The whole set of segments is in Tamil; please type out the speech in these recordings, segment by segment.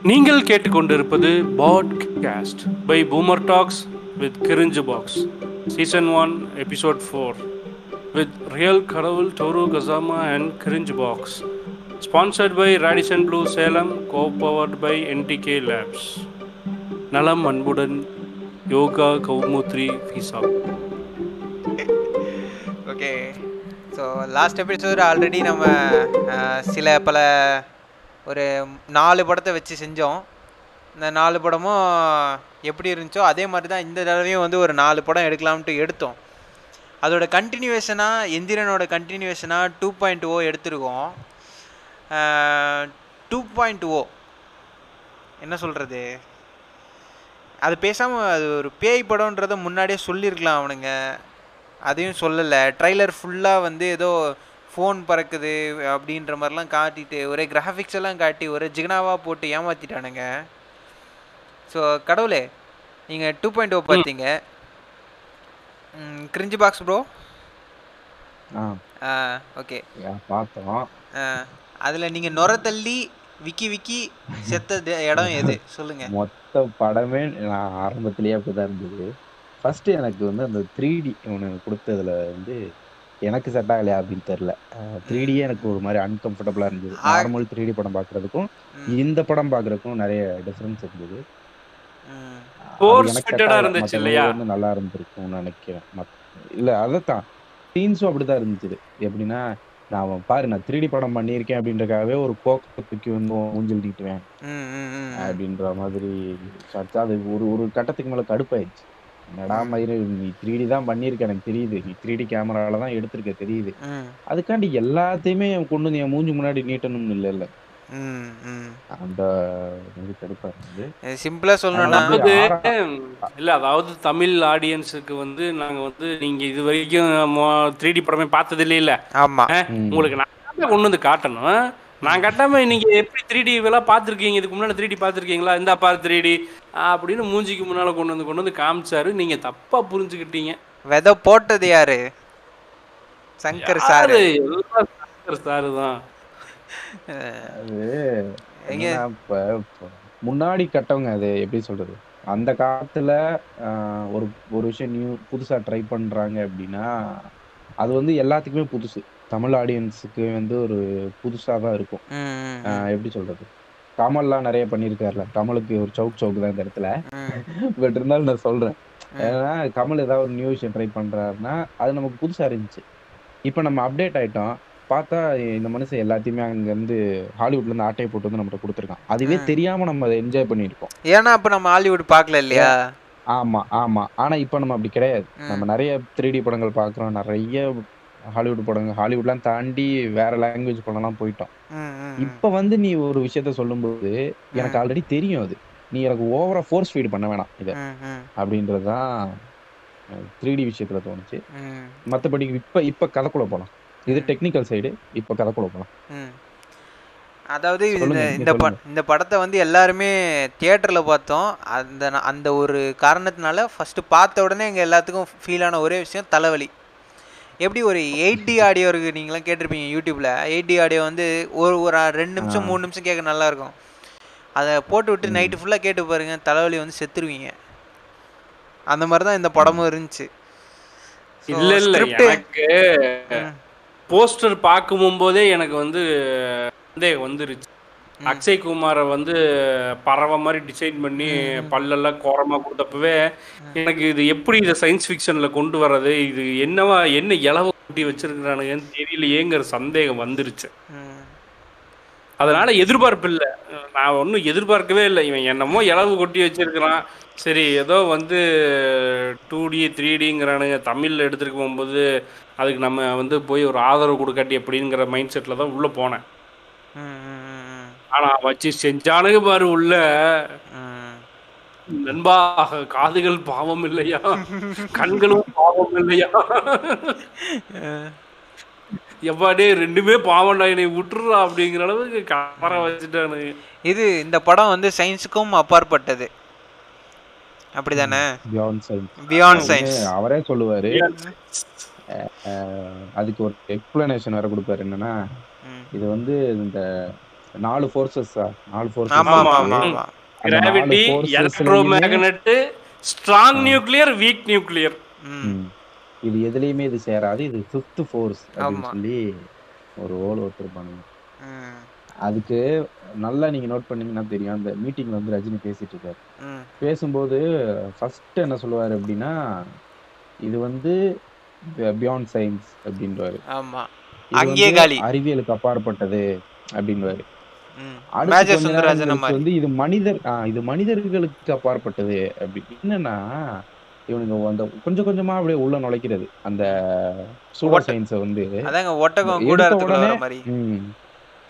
நீங்கள் கேட்டுக்கொண்டிருப்பது podcast by Boomer Talks with Cringe Box season one episode four with real கடவுள் Toru Kasama and Cringe Box sponsored by Radisson Blu Salem co powered by NTK labs நலம் அன்புடன் யோகா கௌமுத்ரி Fiza okay so last episode already நம்ம uh, சில பல ஒரு நாலு படத்தை வச்சு செஞ்சோம். இந்த நாலு படமும் எப்படி இருந்துச்சோ அதே மாதிரி தான் இந்த தடவையும் வந்து ஒரு நாலு படம் எடுக்கலாம்ட்டு எடுத்தோம். அதோட கண்டினியூவேஷனாக எந்திரனோட கண்டினியூவேஷனாக டூ பாயிண்ட் ஓ எடுத்திருக்கோம். டூ பாயிண்ட் ஓ என்ன சொல்கிறது அது பேசாமல் அது ஒரு பேய் படம்ன்றதை முன்னாடியே சொல்லியிருக்கலாம் அவனுங்க. அதையும் சொல்லலை. ட்ரைலர் ஃபுல்லாக வந்து ஏதோ ஃபோன் பறக்குது அப்படின்ற மாதிரிலாம் காட்டிட்டு ஒரே கிராஃபிக்ஸ் எல்லாம் காட்டி ஒரே ஜிகனாவாக போட்டு ஏமாற்றிட்டானுங்க ஸோ கடவுளே நீங்கள் டூ பாயிண்ட் ஓ பார்த்தீங்க. Cringe Box bro ah. Okay பார்த்தோம். அதில் நீங்கள் நுர தள்ளி விக்கி விக்கி செத்த இடம் எது? சொல்லுங்கள் மொத்த படமே நான் ஆரம்பத்திலேயே அப்படிதான் இருந்தது. ஃபர்ஸ்ட் எனக்கு வந்து அந்த த்ரீ டி ஒன்று கொடுத்ததுல வந்து எனக்கு செட் ஆகலையா அப்படின்னு தெரில த்ரீ டியே எனக்கு ஒரு மாதிரி அன்கம்ஃபர்டபுளாக இருந்தது. நார்மல் த்ரீ டி படம் பார்க்கறதுக்கும் இந்த படம் பார்க்கறதுக்கும் நிறைய டிஃப்ரென்ஸ் இருந்தது? வந்து நல்லா இருந்திருக்கும்னு நினைக்கிறேன். இல்ல அதைத்தான் சீன்ஸும் அப்படிதான் இருந்துச்சு எப்படின்னா நான் பாரு நான் த்ரீ டி படம் பண்ணியிருக்கேன் அப்படின்றக்காகவே ஒரு கோக்கை தூக்கி வந்து ஊஞ்சல் நீட்டுவேன். அப்படின்ற மாதிரி. அது ஒரு ஒரு கட்டத்துக்கு மேல கடுப்பாயிடுச்சு என்னடா? மயிறு நீ த்ரீ டி தான் பண்ணியிருக்க எனக்கு தெரியுது. நீ த்ரீ டி கேமரால தான் எடுத்திருக்க தெரியுது. அதுக்காண்டி எல்லாத்தையுமே கொண்டு வந்து என் மூஞ்சி முன்னாடி நீட்டணும்னு இல்ல இல்ல. ம் ம். அந்த சிம்பிளாக சொல்லணும்னா அதாவது இல்ல அதாவது தமிழ் ஆடியன்ஸுக்கு வந்து நாங்க வந்து நீங்க இது வரைக்கும் த்ரீ டி படமே பார்த்தது இல்ல. உங்களுக்கு நான் கொண்டு வந்து காட்டணும். நான் கட்டாம நீங்க எப்படி த்ரீ டி இதெல்லாம் பார்த்துருக்கீங்க? இதுக்கு முன்னாடி த்ரீ டி பார்த்துருக்கீங்களா? இந்த பாரு த்ரீ டி அப்படின்னு மூஞ்சிக்கு முன்னால கொண்டு வந்து கொண்டு வந்து காமிச்சாரு. நீங்க தப்பா புரிஞ்சுக்கிட்டீங்க. விதை போட்டது யாரு? சங்கர் சாரு. சங்கர் சாரு தான். முன்னாடி கட்டவங்க அது எப்படி சொல்றது? அந்த காலத்துல ஆஹ், ஒரு ஒரு விஷயம் நியூ புதுசா ட்ரை பண்றாங்க அப்படின்னா அது வந்து எல்லாத்துக்குமே புதுசு. தமிழ் ஆடியன்ஸுக்கு வந்து ஒரு புதுசா தான் இருக்கும் எப்படி சொல்றது? கமல்லாம் நிறைய பண்ணியிருக்காருல கமலுக்கு ஒரு சவுக் சவுக் தான் இந்த இடத்துல. பட் இருந்தாலும் நான் சொல்றேன். ஏன்னா கமல் ஏதாவது ஒரு நியூ விஷயம் ட்ரை பண்றாருன்னா அது நமக்கு புதுசா இருந்துச்சு. இப்போ நம்ம அப்டேட் ஆயிட்டோம். பார்த்தா இந்த மனுஷன் எல்லாத்தையுமே அங்க இருந்து ஹாலிவுட்ல இருந்து ஆட்டையை போட்டு வந்து நம்மகிட்ட கொடுத்துருக்கான். அதுவே தெரியாம நம்ம அதை என்ஜாய் பண்ணியிருக்கோம். ஏன்னா அப்ப நம்ம ஹாலிவுட் பார்க்கல இல்லையா? ஆமா ஆமா. ஆனா இப்போ நம்ம அப்படி கிடையாது. நம்ம நிறைய த்ரீ டி படங்கள் பார்க்குறோம். நிறைய ஹாலிவுட் படங்கள் ஹாலிவுட்லாம் தாண்டி வேற லாங்குவேஜ் படம்லாம் போயிட்டோம். இப்போ வந்து நீ ஒரு விஷயத்த சொல்லும்போது எனக்கு ஆல்ரெடி தெரியும் அது. நீ எனக்கு ஓவரா ஃபோர்ஸ் ஃபீட் பண்ண வேணாம் இதை. அப்படின்றதுதான் த்ரீ டி விஷயத்துல தோணுச்சு. மற்றபடி இப்ப இப்ப கதைக்குள்ள போலாம். இது டெக்னிக்கல் சைடு இப்ப கதைக்குள்ள போலாம். ம். அதாவது இந்த இந்த படத்தை வந்து எல்லாருமே தியேட்டரில் பார்த்தோம். அந்த அந்த ஒரு காரணத்தினால ஃபஸ்ட்டு பார்த்த உடனே எங்கள் எல்லாத்துக்கும் ஃபீல் ஆன ஒரே விஷயம் தலைவலி. எப்படி ஒரு எயிட் டி ஆடியோ இருக்குது நீங்களாம் கேட்டிருப்பீங்க யூடியூப்பில் எயிட் டி ஆடியோ வந்து ஒரு ஒரு ரெண்டு நிமிஷம் மூணு நிமிஷம் கேட்க நல்லா இருக்கும் அதை போட்டு விட்டு நைட்டு ஃபுல்லாக கேட்டு பாருங்க தலைவலி வந்து செத்துருவீங்க. அந்த மாதிரி தான் இந்த படமும் இருந்துச்சு. இல்ல இல்ல எனக்கு போஸ்டர் பார்க்கும் போதே எனக்கு வந்து சந்தேகம் வந்துருச்சு. அக்ஷய் குமாரை வந்து பறவை மாதிரி டிசைன் பண்ணி பல்லெல்லாம் கோரமா கொடுத்தப்பவே எனக்கு இது எப்படி இதை சயின்ஸ் ஃபிக்ஷன்ல கொண்டு வர்றது? இது என்னவா என்ன இலவ கூட்டி வச்சிருக்கிறானுங்கன்னு தெரியலையேங்கிற சந்தேகம் வந்துருச்சு. அதனால எதிர்பார்ப்பு இல்லை. நான் ஒன்றும் எதிர்பார்க்கவே இல்லை. இவன் என்னமோ இளவு கொட்டி வச்சிருக்கிறான். சரி ஏதோ வந்து டூ டி த்ரீ டிங்கிறானுங்க தமிழில் எடுத்துட்டு போகும்போது அதுக்கு நம்ம வந்து போய் ஒரு ஆதரவு கொடுக்காட்டி எப்படிங்கிற மைண்ட் செட்டில் தான் உள்ளே போனேன். ஆனால் வச்சு செஞ்சானுங்க பாரு உள்ள. ம். நண்பா காதுகள் பாவம் இல்லையா? கண்களும் பாவம் இல்லையா? எவ்வாடே ரெண்டுமே பாவம்டா என்னை விட்டுறா அப்படிங்கிற அளவுக்கு கவர வச்சுட்டானுங்க இது இந்த படம் வந்து சயின்ஸுக்கும் அப்பாற்பட்டது. அப்படிதானே? பியாண்ட் சயின்ஸ் பியாண்ட் சயின்ஸ் அவரே சொல்லுவாரு. அதுக்கு ஒரு எக்ஸ்பிளனேஷன் வேற கொடுப்பாரு என்னன்னா இது வந்து இந்த நாலு ஃபோர்ஸஸ் நாலு ஆமா ஆமா ஆமா ஆமா. Gravity electro magnet strong nuclear weak nuclear ம். இது எதுலயுமே இது சேராது. இது ஃபிஃப்த் ஃபோர்ஸ் அப்படின்னு. சொல்லி ஒரு ஓல் ஒருத்தருப்பாங்க ம். அதுக்கு நல்லா நீங்க நோட் பண்ணீங்கன்னா தெரியும். அந்த மீட்டிங்ல வந்து ரஜினி பேசிட்டு இருக்காரு. ம். பேசும்போது ஃபர்ஸ்ட் என்ன சொல்லுவாரு அப்படின்னா இது வந்து பியாண்ட் சயின்ஸ் அப்படின்றாரு. அறிவியலுக்கு அப்பாற்பட்டது அப்படின்வாரு வந்து இது மனிதர் இது மனிதர்களுக்கு அப்பாற்பட்டது. அப்படி என்னன்னா இவனுங்க அந்த கொஞ்சம் கொஞ்சமா அப்படியே உள்ள நுழைக்கிறது. அந்த சூடோ சயின்ஸை வந்து உடனே-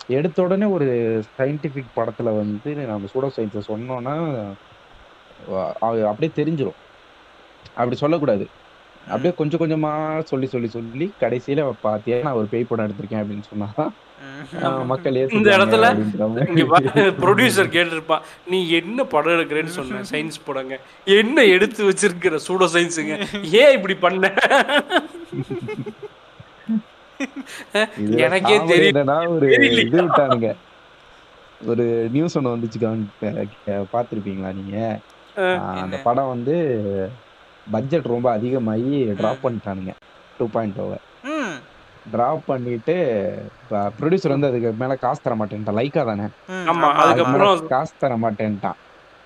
எடுத்த உடனே ஒரு சயின்டிபிக் படத்துல வந்து நம்ம சூடோ சயின்ஸை சொன்னோம்னா அப்படியே தெரிஞ்சிரும். அப்படி சொல்லக்கூடாது. அப்படியே கொஞ்சம் கொஞ்சமா சொல்லி சொல்லி சொல்லி கடைசியில பாத்தியா நான் ஒரு பேய் படம் எடுத்திருக்கேன் அப்படின்னு சொன்னா மக்கள் இந்த இடத்துல. ப்ரொடியூசர் கேட்டிருப்பான் நீ என்ன படம் எடுக்கிறேன்னு சொன்ன சயின்ஸ் படங்க. என்ன எடுத்து வச்சிருக்கிற சூடோ சயின்ஸுங்க ஏன் இப்படி பண்ண? எனக்கே சாவடி தெரியல. என்னன்னா ஒரு? இது விட்டானுங்க. ஒரு நியூஸ் ஒண்ணு வந்துச்சு பாத்திருப்பீங்களா நீங்க? அந்த? படம் வந்து பட்ஜெட் ரொம்ப அதிகமாகி டிராப் பண்ணிட்டானுங்க. டூ பாயிண்ட் ஓவர் ம். டிராப் பண்ணிட்டு ப்ரொடியூசர் வந்து அதுக்கு மேல காசு தர மாட்டேன்ட்டான். லைக்கா தானே. காசு தர மாட்டேன்ட்டான்.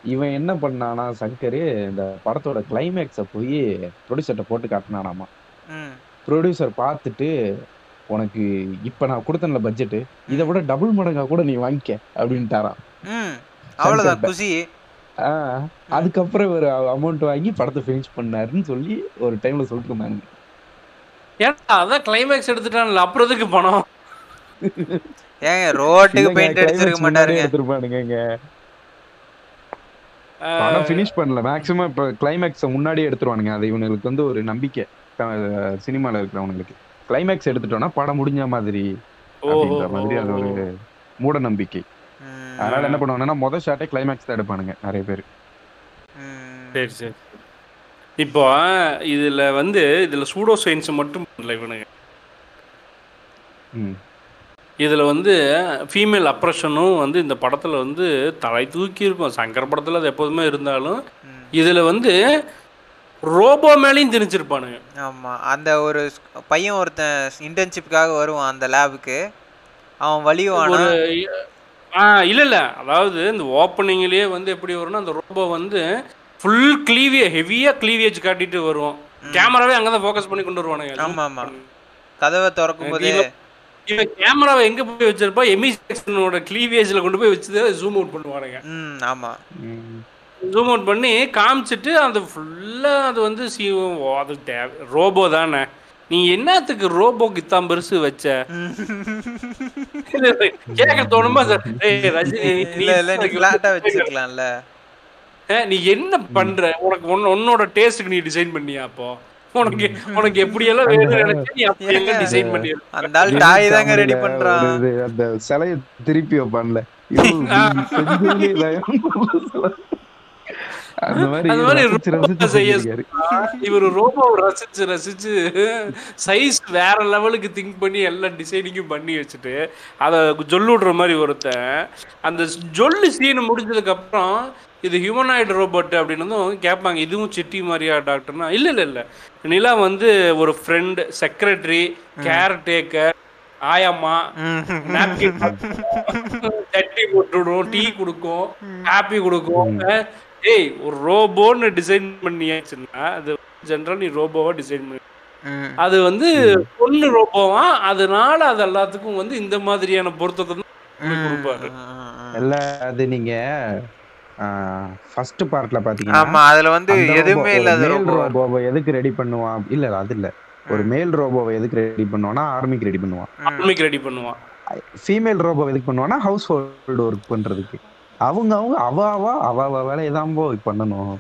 இவன் என்ன பண்ணானா சங்கர் இந்த படத்தோட கிளைமேக்ஸை போய் ப்ரொடியூசர்கிட்ட போட்டு காட்டினானாமா. ம். ப்ரொடியூசர் பார்த்துட்டு உனக்கு இப்ப நான் கொடுத்தேன்ல பட்ஜெட் இதை விட டபுள் மடங்கா கூட நீ வாங்கிக்க அப்படின்ட்டாராம். ஆஹ் அதுக்கப்புறம் ஒரு அமௌண்ட் வாங்கி படத்தை ஃபினிஷ் பண்ணாருன்னு சொல்லி ஒரு டைம்ல சொல்லிட்டு இருந்தாங்க ஏன்டா அதான் கிளைமேக்ஸ் எடுத்துட்டான்ல அப்புறம் எதுக்கு பணம்? ஏங்க ரோட்டுக்கு பெயிண்ட் அடிச்சிருக்க மாட்டாருங்க. எடுத்திருப்பானுங்க. படம் ஃபினிஷ் பண்ணல மேக்ஸிமம் இப்ப கிளைமேக்ஸ முன்னாடியே எடுத்துருவானுங்க. அது இவனுங்களுக்கு வந்து ஒரு நம்பிக்கை. அஹ் சினிமால இருக்கிறவங்களுக்கு கிளைமேக்ஸ் எடுத்துட்டோம்னா படம் முடிஞ்ச மாதிரி அப்படின்ற மாதிரி அது ஒரு மூட நம்பிக்கை. அதனால என்ன பண்ணுவாங்கன்னா முதல் ஷாட்டே கிளைமேக்ஸ் தான் எடுப்பானுங்க நிறைய பேர். சரி சரி இப்போ இதுல வந்து இதுல சூடோ சயின்ஸ் மட்டும் இல்லை இவனுங்க ம். இதுல வந்து ஃபீமேல் அப்ரஷனும் வந்து இந்த படத்துல வந்து தலை தூக்கி இருக்கும் சங்கர் படத்துல அது எப்போதுமே இருந்தாலும். இதுல வந்து ரோபோ மேலேயும் திணிச்சிருப்பானுங்க ஆமா அந்த ஒரு பையன் ஒருத்தன் இன்டர்ன்ஷிப்புக்காக வருவான் அந்த லேபுக்கு அவன் ஒரு ஆ இல்ல இல்ல அதாவது இந்த ஓப்பனிங்லயே வந்து எப்படி வரும்னா அந்த ரோபோ வந்து ஃபுல் க்ளீவிய ஹெவியா க்ளீவேஜ் காட்டிட்டு வருவோம். கேமராவே அங்கதான் ஃபோக்கஸ் பண்ணி கொண்டு வருவானுங்க ஆமா ஆமா கதவை திறக்கும் போது இவன் கேமராவை எங்க போய் வச்சிருப்பா எமி ஜாக்சனோட க்ளீவேஜ்ல கொண்டு போய் வச்சு ஜூம் அவுட் பண்ணுவானுங்க. ம் ஆமா. ம். ஜூம் அவுட் பண்ணி காமிச்சிட்டு அது ஃபுல்லா அது வந்து சி அது தேவை ரோபோ தானே. நீ என்னத்துக்கு ரோபோக்கு இத்தான் பெருசு வச்ச? கேட்க தோணுமா? சார். ஏய் ரஜினி நீ இல்ல இல்ல நீ ஃபிளாட்டா வச்சிருக்கலாம்ல. நீ என்ன பண்ற? உனக்கு உன்ன- உன்னோட டேஸ்ட்டுக்கு நீ டிசைன் பண்ணியா அப்போ? உனக்கு உனக்கு எப்படி எல்லாம் வேணும்னு நினைச்சா நீ அப்படி எல்லாம் டிசைன் பண்ணி அந்த ஆள் டாய் தாங்க ரெடி பண்றான். அந்த சிலையை திருப்பி வைப்பான்ல ஐயோ, நீ செஞ்சதே இல்ல. அந்த மாதிரி. இவர் ரோபோ ரசிச்சு ரசிச்சு சைஸ் வேற லெவலுக்கு திங்க் பண்ணி எல்லா டிசைனிங்கும் பண்ணி வச்சுட்டு அதை ஜொல்லு விடுற மாதிரி ஒருத்தன் அந்த ஜொல்லு சீன் முடிஞ்சதுக்கு அப்புறம் இது ஹியூமனாய்டு ரோபோட் அப்படின்னு கேட்பாங்க இதுவும் சிட்டி மாதிரியா டாக்டர்னா இல்ல இல்ல இல்ல. நிலா வந்து ஒரு ஃப்ரெண்ட் செக்ரட்டரி கேர் டேக்கர் ஆயம்மா napkin சட்னி போட்டுடும் டீ கொடுக்கும் ஹாப்பி கொடுக்கும். ஏய் ஒரு ரோபோன்னு டிசைன் பண்ணியாச்சுன்னா அது ஜென்ரல் நீ ரோபோவா டிசைன் பண்ணி. அது வந்து பொண்ணு ரோபோவா அதனால அது எல்லாத்துக்கும் வந்து இந்த மாதிரியான பொருத்தத்தை கொடுப்பாரு. இல்ல அது நீங்க ஃபர்ஸ்ட் பார்ட்ல பாத்தீங்கன்னா ஆமா அதுல வந்து எதுவுமே இல்லாத ரோபோவை எதுக்கு ரெடி பண்ணுவான் இல்ல இல்ல, அது இல்ல. ஒரு மேல் ரோபோவை எதுக்கு ரெடி பண்ணுவான்னா ஆர்மிக்கு ரெடி பண்ணுவான் ஆர்மிக்கு ரெடி பண்ணுவான் ஃபீமேல் ரோபோ எதுக்கு பண்ணுவான்னா ஹவுஸ் ஹோல்டு ஒர்க் பண்றதுக்கு. அவங்க அவங்க அவ அவ அவ அவ வேலையை தான் போய் பண்ணணும்.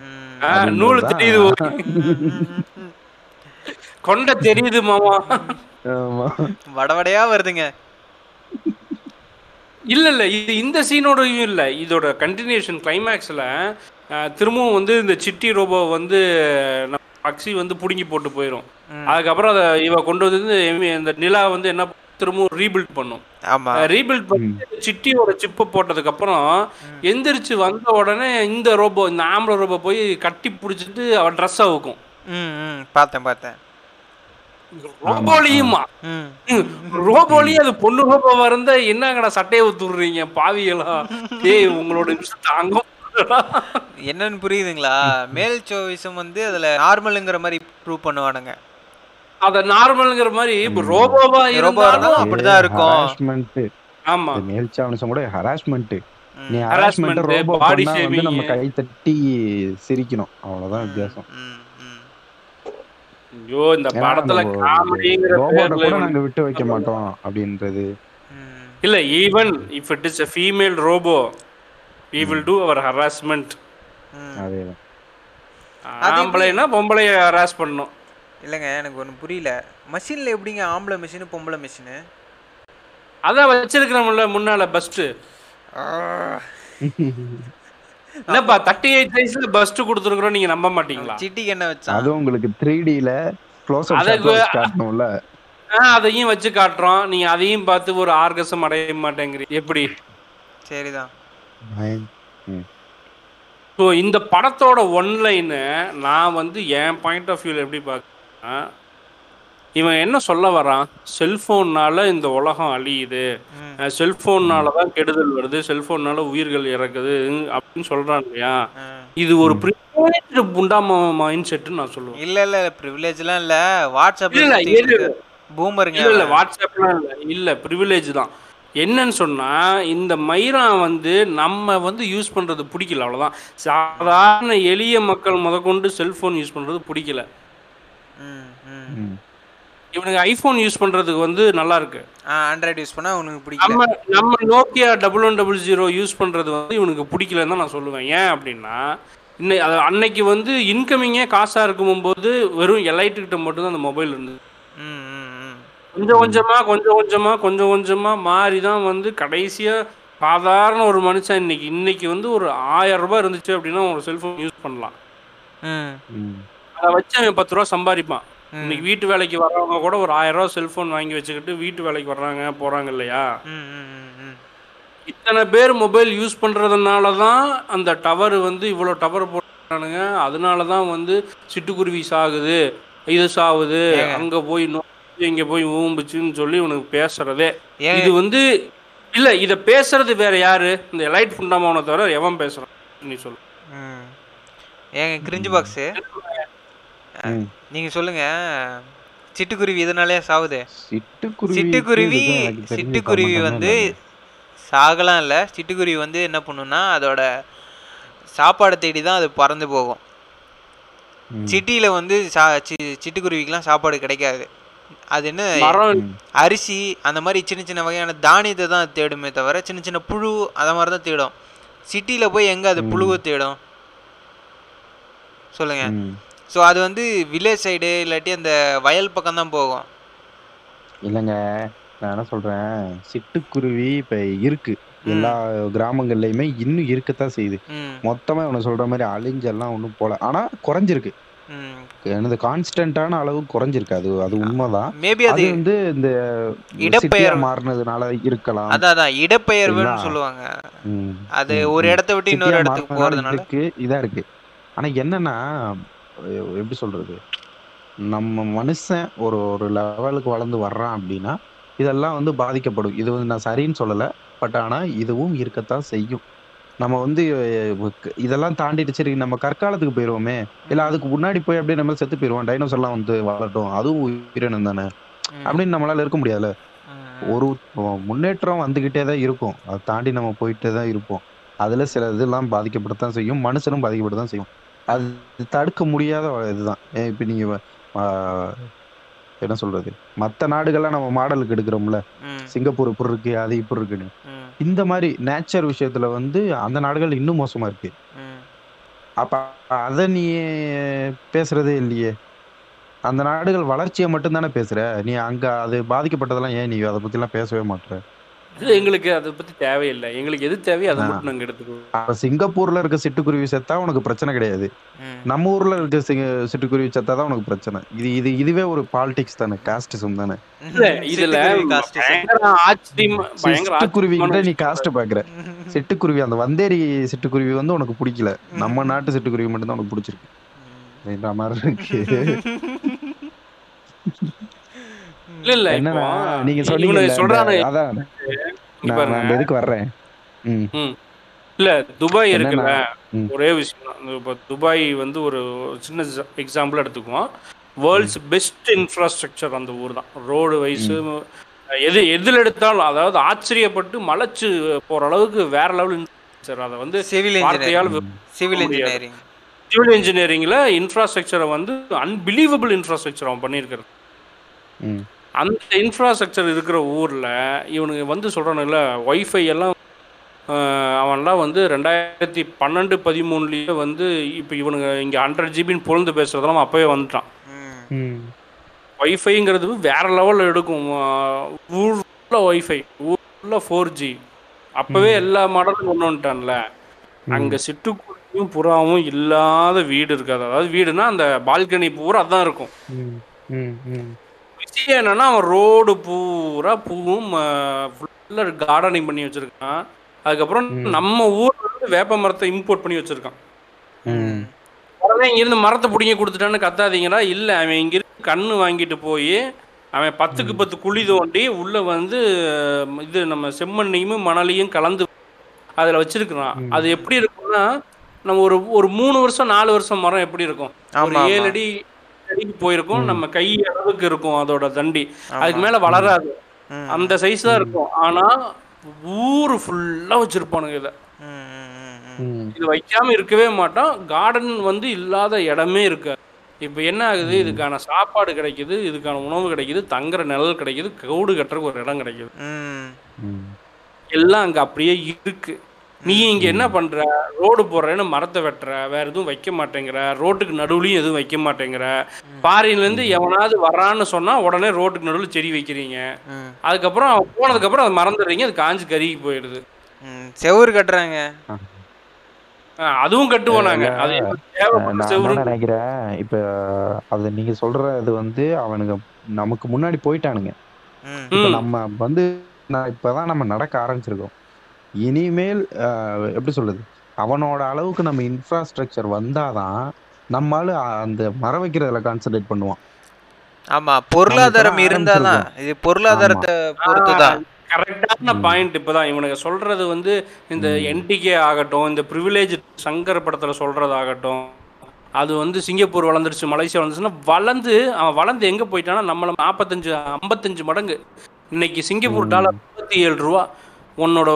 நூலு தெரியுது கொண்ட தெரியுது மாமா. ஆமா. வடவடையா வருதுங்க. இல்ல இல்ல இது இந்த சீனோடயும் இல்ல. இதோட கண்டினியூஷன் கிளைமேக்ஸ்ல திரும்பவும் வந்து இந்த சிட்டி ரோபோ வந்து அக்ஸி வந்து புடுங்கி போட்டு போயிடும் ம். அதுக்கப்புறம் அதை இவ கொண்டு வந்து இந்த நிலா வந்து என்ன திரும்பவும் ரீபில்ட் பண்ணும். ஆமா. ரீபில்ட் பண்ணி சிட்டியோட சிப்பை போட்டதுக்கு அப்புறம் எந்திரிச்சு வந்த உடனே இந்த ரோபோ இந்த ஆம்பளை ரோபோ போய் கட்டி பிடிச்சிட்டு அவன் ட்ரெஸ் அவுக்கும் பார்த்தேன் பார்த்தேன். ரோபோலியுமா ரோபோலியும் அது பொண்ணு ரோபோவா இருந்தா என்னங்கடா சட்டையை ஊத்துடுறீங்க பாவிகளா? ஏய் உங்களோட நிமிஷம் தாங்க என்னன்னு புரியுதுங்களா? மேல் சோவிசம் வந்து அதுல நார்மலுங்கிற மாதிரி ப்ரூவ் பண்ணுவானுங்க. அத நார்மல்ங்கிற மாதிரி ரோபோவா ரோபோ இருந்தாலும் அப்படிதான் இருக்கும். ஹராஸ்மெண்ட் ஆமா. மேல்ச்சாவனிசம் கூட ஹராஸ்மெண்ட் நீ ஹராஸ்மெண்ட் Harassment, ரோபோ பண்ணா வந்து நம்ம. கை தட்டி சிரிக்கணும். அவ்வளவுதான் வித்தியாசம். ஐயோ இந்த படத்துல காமெடிங்கிற பேர்ல நாங்க விட்டு வைக்க மாட்டோம் அப்படின்றது. இல்ல even if it is a female robot we will do our harassment. ம். அதேதான். ஆம்பளைனா பொம்பளைய ஹராஸ் பண்ணணும். இல்லைங்க எனக்கு ஒன்றும் புரியல. மஷினில் எப்படிங்க ஆம்பளை மிஷினு பொம்பளை மிஷினு அதான் வச்சிருக்கிறோம்ல முன்னால பஸ்ட் என்னப்பா தேர்ட்டி எயிட் சைஸ்ல பஸ்ட் கொடுத்துருக்குறோம் நீங்க நம்ப மாட்டீங்களா? சிட்டிக்கு என்ன வச்சான் அது உங்களுக்கு த்ரீ டில க்ளோஸ் காட்டணும்ல. அதையும் வச்சு காட்டுறோம். நீங்க அதையும் பார்த்து ஒரு ஆர்கசம் அடைய மாட்டேங்கிறீங்க எப்படி? சரிதான். ஸோ இந்த படத்தோட ஒன்லைனு நான் வந்து என் பாயிண்ட் ஆஃப் வியூவில் எப்படி பார்க்குறேன்னா இவன் என்ன சொல்ல வரான்? செல்ஃபோன்னால இந்த உலகம் அழியுது. செல்ஃபோன்னால தான் கெடுதல் வருது. செல்ஃபோன்னால உயிர்கள் இறக்குது. அப்படின்னு சொல்றான் இல்லையா. இது ஒரு ப்ரிவிலேஜ் புண்டாம மைண்ட் செட்டுன்னு நான் சொல்லுவேன். இல்ல இல்ல ப்ரிவிலேஜ்லாம் இல்ல. வாட்ஸ்அப்ல இல்ல, சுத்திட்டு இல்ல, பூமருங்க இல்ல இல்ல. வாட்ஸ்அப்லாம் இல்ல. இல்ல ப்ரிவிலேஜ் தான். என்னன்னு சொன்னா இந்த மைரா வந்து நம்ம வந்து யூஸ் பண்றது பிடிக்கல. அவ்வளவுதான். சாதாரண எளிய மக்கள் முதற்கொண்டு செல்போன் யூஸ் பண்றது பிடிக்கல. இவனுக்கு ஐபோன் யூஸ் பண்றதுக்கு வந்து நல்லா இருக்கு. ஆ ஆண்ட்ராய்டு யூஸ் பண்ணா உனக்கு பிடிக்கல. நம்ம நம்ம Nokia double one double zero use பண்றது வந்து இவனுக்கு பிடிக்கலன்னு தான் நான் சொல்லுவேன். ஏன் அப்படின்னா இன்னை அது அன்னைக்கு வந்து இன்கமிங்கே காசா இருக்கும்போது வெறும் எலைட்டு கிட்ட மட்டும் தான் அந்த மொபைல் இருந்தது. கொஞ்சம் கொஞ்சமா கொஞ்சம் கொஞ்சமா கொஞ்சம் கொஞ்சமா மாறி தான் வந்து கடைசியா சாதாரண ஒரு மனுஷன் இன்னைக்கு இன்னைக்கு வந்து ஒரு ஆயிரம் ரூபாய் இருந்துச்சு அப்படின்னா ஒரு செல்போன் யூஸ் பண்ணலாம். ம். ம். அதை வச்சு அவன் பத்து ரூபா சம்பாதிப்பான். இன்னைக்கு வீட்டு வேலைக்கு வர்றவங்க கூட ஒரு ஆயிரம் ரூபா செல்போன் வாங்கி வச்சுக்கிட்டு வீட்டு வேலைக்கு வர்றாங்க போறாங்க இல்லையா? இத்தனை பேர் மொபைல் யூஸ் பண்றதுனால தான் அந்த டவர் வந்து இவ்வளோ டவர் போட்டானுங்க அதனால தான் வந்து சிட்டுக்குருவி சாகுது இது சாகுது. அங்க போய் நோ- இங்க போய் ஊம்புச்சுன்னு சொல்லி உனக்கு பேசுறதே. இது வந்து இல்ல இத பேசுறது வேற யாரு? இந்த லைட் ஃபுண்டாமவனை தவிர எவன் பேசுறான்? நீ சொல்லு. ஏங்க கிரிஞ்சு பாக்ஸு. நீங்க சொல்லுங்க. சிட்டுக்குருவி இதனாலே சாவுது? சிட்டுக்குருவி சிட்டுக்குருவி வந்து. சாகலாம் இல்லை. சிட்டுக்குருவி வந்து என்ன பண்ணுன்னா அதோட சாப்பாடை தேடி தான் அது பறந்து போகும். சிட்டியில் வந்து சா சி சிட்டுக்குருவிக்கெலாம் சாப்பாடு கிடைக்காது. அது என்ன. அரிசி அந்த மாதிரி சின்ன சின்ன வகையான தானியத்தை தான் தேடுமே தவிர சின்ன சின்ன புழு அதை மாதிரி தான் தேடும். சிட்டியில் போய் எங்கே அது புழுவை தேடும்? சொல்லுங்க. ஸோ அது வந்து வில்லேஜ் சைடு இல்லாட்டி அந்த வயல் பக்கம் தான் போகும். இல்லைங்க நான் என்ன சொல்றேன் சிட்டுக்குருவி இப்ப இருக்கு. எல்லா கிராமங்கள்லயுமே இன்னும் இருக்கத்தான் செய்யுது. மொத்தமா இவனை சொல்ற மாதிரி அழிஞ்செல்லாம் ஒன்றும் போல. ஆனா குறைஞ்சிருக்கு. எனது கான்ஸ்டன்டான அளவு குறைஞ்சிருக்கு. அது அது உண்மைதான். மேபி அது வந்து இந்த இடப்பெயர் மாறினதுனால இருக்கலாம். அதான் அதான். இடப்பெயர்வுன்னு? சொல்லுவாங்க. அது ஒரு. இடத்த விட்டு இன்னொரு இடத்துக்கு இருக்கு இதா இருக்கு. ஆனா என்னன்னா எப்படி சொல்றது? நம்ம மனுஷன் ஒரு ஒரு லெவலுக்கு வளர்ந்து வர்றான் அப்படின்னா இதெல்லாம் வந்து பாதிக்கப்படும். இது வந்து நான் சரின்னு சொல்லல. பட் ஆனா இதுவும் இருக்கத்தான் செய்யும். நம்ம வந்து இதெல்லாம் தாண்டிட்டு சரி நம்ம கற்காலத்துக்கு போயிருவோமே. இல்ல அதுக்கு முன்னாடி போய் அப்படியே நம்ம செத்து போயிருவோம். டைனோசர்லாம் வந்து வளரட்டும். அதுவும் உயிரினம் தானே. அப்படின்னு நம்மளால இருக்க முடியாதுல்ல? ம், ஒரு முன்னேற்றம் வந்துகிட்டே தான் இருக்கும். அதை தாண்டி நம்ம போயிட்டே தான் இருப்போம். அதுல சில இதெல்லாம் பாதிக்கப்படத்தான் செய்யும். மனுஷனும் பாதிக்கப்படத்தான் செய்யும். அது தடுக்க முடியாத இதுதான். ஏன் இப்ப நீங்க என்ன சொல்றது? மத்த நாடுகள்லாம் நம்ம மாடலுக்கு எடுக்கிறோம்ல. சிங்கப்பூர் இப்படி இருக்கு அது இப்படி இருக்குன்னு. இந்த மாதிரி நேச்சர் விஷயத்துல வந்து அந்த நாடுகள் இன்னும் மோசமா இருக்கு. அப்ப அத நீ பேசுறதே இல்லையே. அந்த நாடுகள் வளர்ச்சியை மட்டும் தானே பேசுற? நீ அங்க அது பாதிக்கப்பட்டதெல்லாம் ஏன் நீ அதை பத்தி எல்லாம் பேசவே மாட்ற? எங்களுக்கு அதை பத்தி தேவையில்லை. எங்களுக்கு எது தேவையோ அதை மட்டும் நாங்க எடுத்துக்குவோம். அப்ப சிங்கப்பூர்ல இருக்க சிட்டுக்குருவி செத்தா உனக்கு பிரச்சனை கிடையாது. நம்ம ஊர்ல இருக்க சிட்டுக்குருவி செத்தா தான் உனக்கு பிரச்சனை. இது இது இதுவே ஒரு பாலிடிக்ஸ் தானே காஸ்டிசம் தானே. இல்ல, இதுல சிட்டுக்குருவி நீ காஸ்ட் பாக்குற சிட்டுக்குருவி அந்த வந்தேரி சிட்டுக்குருவி வந்து உனக்கு பிடிக்கல. நம்ம நாட்டு சிட்டுக்குருவி மட்டும் தான் உனக்கு பிடிச்சிருக்கு. மாதிரி இருக்கு. இல்ல இல்ல என்னன்னா நீங்க சொன்னீங்க சொல்றானு. அதான். நான் இதுக்கு வர்றேன். ம். ம். இல்ல துபாய் இருக்குல்ல. ஒரே விஷயம். இப்போ துபாய் வந்து ஒரு சின்ன எக்ஸாம்பிள் எடுத்துக்குவோம். வேர்ல்ட்ஸ் பெஸ்ட் இன்ஃப்ராஸ்ட்ரக்சர் அந்த ஊர் தான். ரோடு வைஸு எது எதில் எடுத்தாலும் அதாவது ஆச்சரியப்பட்டு மலைச்சு போற அளவுக்கு வேற லெவல் இன்ஃப்ராஸ்ட்ரக்சர் அதை வந்து சிவில் வார்த்தையால் இன்ஜினியரிங் சிவில். இன்ஜினியரிங் சிவில் இன்ஜினியரிங்ல இன்ஃப்ராஸ்ட்ரக்சரை வந்து அன்பிலீவபிள் இன்ஃப்ராஸ்ட்ரக்சர் அவன் பண்ணியிருக்கிறான். ம். அந்த இன்ஃப்ராஸ்ட்ரக்சர் இருக்கிற ஊரில் இவனுங்க வந்து சொல்கிறானுல்ல ஒய்ஃபை எல்லாம் அவன்லாம் வந்து ரெண்டாயிரத்தி பன்னெண்டு பதிமூணுலேயே வந்து இப்போ இவனுங்க இங்கே ஹண்ட்ரட் ஜிபின்னு பொழுது பேசுகிறதெல்லாம் அப்போவே வந்துட்டான். ஒய்ஃபைங்கிறது வேற லெவலில் எடுக்கும். ஆஹ், ஊர் ஃபுல்லாக ஒய்ஃபை ஊர் ஃபுல்லாக ஃபோர் ஜி அப்போவே எல்லா மாடலும் கொண்டு வந்துட்டான்ல அங்கே சிட்டுக்குருவியும் புறாவும் இல்லாத வீடு இருக்காது. அதாவது வீடுனா அந்த பால்கனி பூரா அதான் இருக்கும். என்னன்னா அவன் ரோடு பூரா பூவும் ஃபுல்லாக கார்டனிங் பண்ணி வச்சிருக்கான். அதுக்கப்புறம் நம்ம ஊர்ல இருந்து வேப்ப மரத்தை இம்போர்ட் பண்ணி வச்சிருக்கான். உடனே இங்கிருந்து மரத்தை பிடிங்கி கொடுத்துட்டான்னு கத்தாதீங்களா? இல்லை அவன் இங்கிருந்து கண்ணு வாங்கிட்டு போய் அவன் பத்துக்கு பத்து குழி தோண்டி உள்ள வந்து இது நம்ம செம்மண்ணையும் மணலையும் கலந்து அதில் வச்சிருக்கிறான். அது எப்படி இருக்கும்னா நம்ம ஒரு ஒரு மூணு வருஷம் நாலு வருஷம் மரம் எப்படி இருக்கும்? ஒரு ஏழு. அடி அடிக்கு போயிருக்கும். நம்ம கை அளவுக்கு இருக்கும் அதோட தண்டி. அதுக்கு மேல வளராது. அந்த சைஸ் தான் இருக்கும். ஆனா ஊர் ஃபுல்லா வச்சிருப்பானுங்க இதை. இது வைக்காம இருக்கவே மாட்டோம் கார்டன் வந்து இல்லாத இடமே இருக்காது. இப்போ என்ன ஆகுது? இதுக்கான சாப்பாடு கிடைக்குது இதுக்கான உணவு கிடைக்குது தங்குற நிழல் கிடைக்குது கவுடு கட்டுறதுக்கு ஒரு இடம் கிடைக்குது. எல்லாம் அங்க அப்படியே இருக்கு. நீ இங்க என்ன பண்ற? ரோடு போடுறேன்னு மரத்தை வெட்டுற வேற எதுவும் வைக்க மாட்டேங்கிற ரோட்டுக்கு நடுவுலயும் எதுவும் வைக்க மாட்டேங்கிற. பாரின்ல இருந்து எவனாவது வரான்னு சொன்னா உடனே ரோட்டுக்கு நடுவில் செடி வைக்கிறீங்க. அதுக்கப்புறம் அவன் போனதுக்கு அப்புறம் அதை மறந்துடுறீங்க அது காஞ்சு கருகி போயிடுது. ம். செவுரு கட்டுறாங்க. அதுவும் கட்டுவோம் நாங்க. அது நினைக்கிறேன் இப்ப அது நீங்க சொல்ற இது வந்து அவனுங்க நமக்கு முன்னாடி போயிட்டானுங்க. நம்ம வந்து நான் இப்பதான் நம்ம நடக்க ஆரம்பிச்சிருக்கோம். இனிமேல் ஆஹ், எப்படி சொல்றது? அவனோட அளவுக்கு நம்ம இன்ஃப்ராஸ்ட்ரக்சர் வந்தாதான் நம்மளால அந்த மரம் வைக்கிறதுல கான்சென்ட்ரேட் பண்ணுவான். ஆமா பொருளாதாரம் இருந்தாதான். இது பொருளாதாரத்தை பொறுத்து தான் கரெக்டான பாயிண்ட் இப்பதான் இவனுங்க சொல்றது வந்து இந்த என்டிகே ஆகட்டும் இந்த ப்ரிவிலேஜ் சங்கர் படத்துல சொல்றதாகட்டும் அது வந்து சிங்கப்பூர் வளர்ந்துருச்சு மலேசியா வளர்ந்துச்சுன்னா வளர்ந்து அவன் வளர்ந்து எங்க போயிட்டான்னா நம்மள நாற்பத்தஞ்சு ஐம்பத்தஞ்சு மடங்கு. இன்னைக்கு சிங்கப்பூர் டாலர் ஐம்பத்தி ஏழு ரூபா. உன்னோட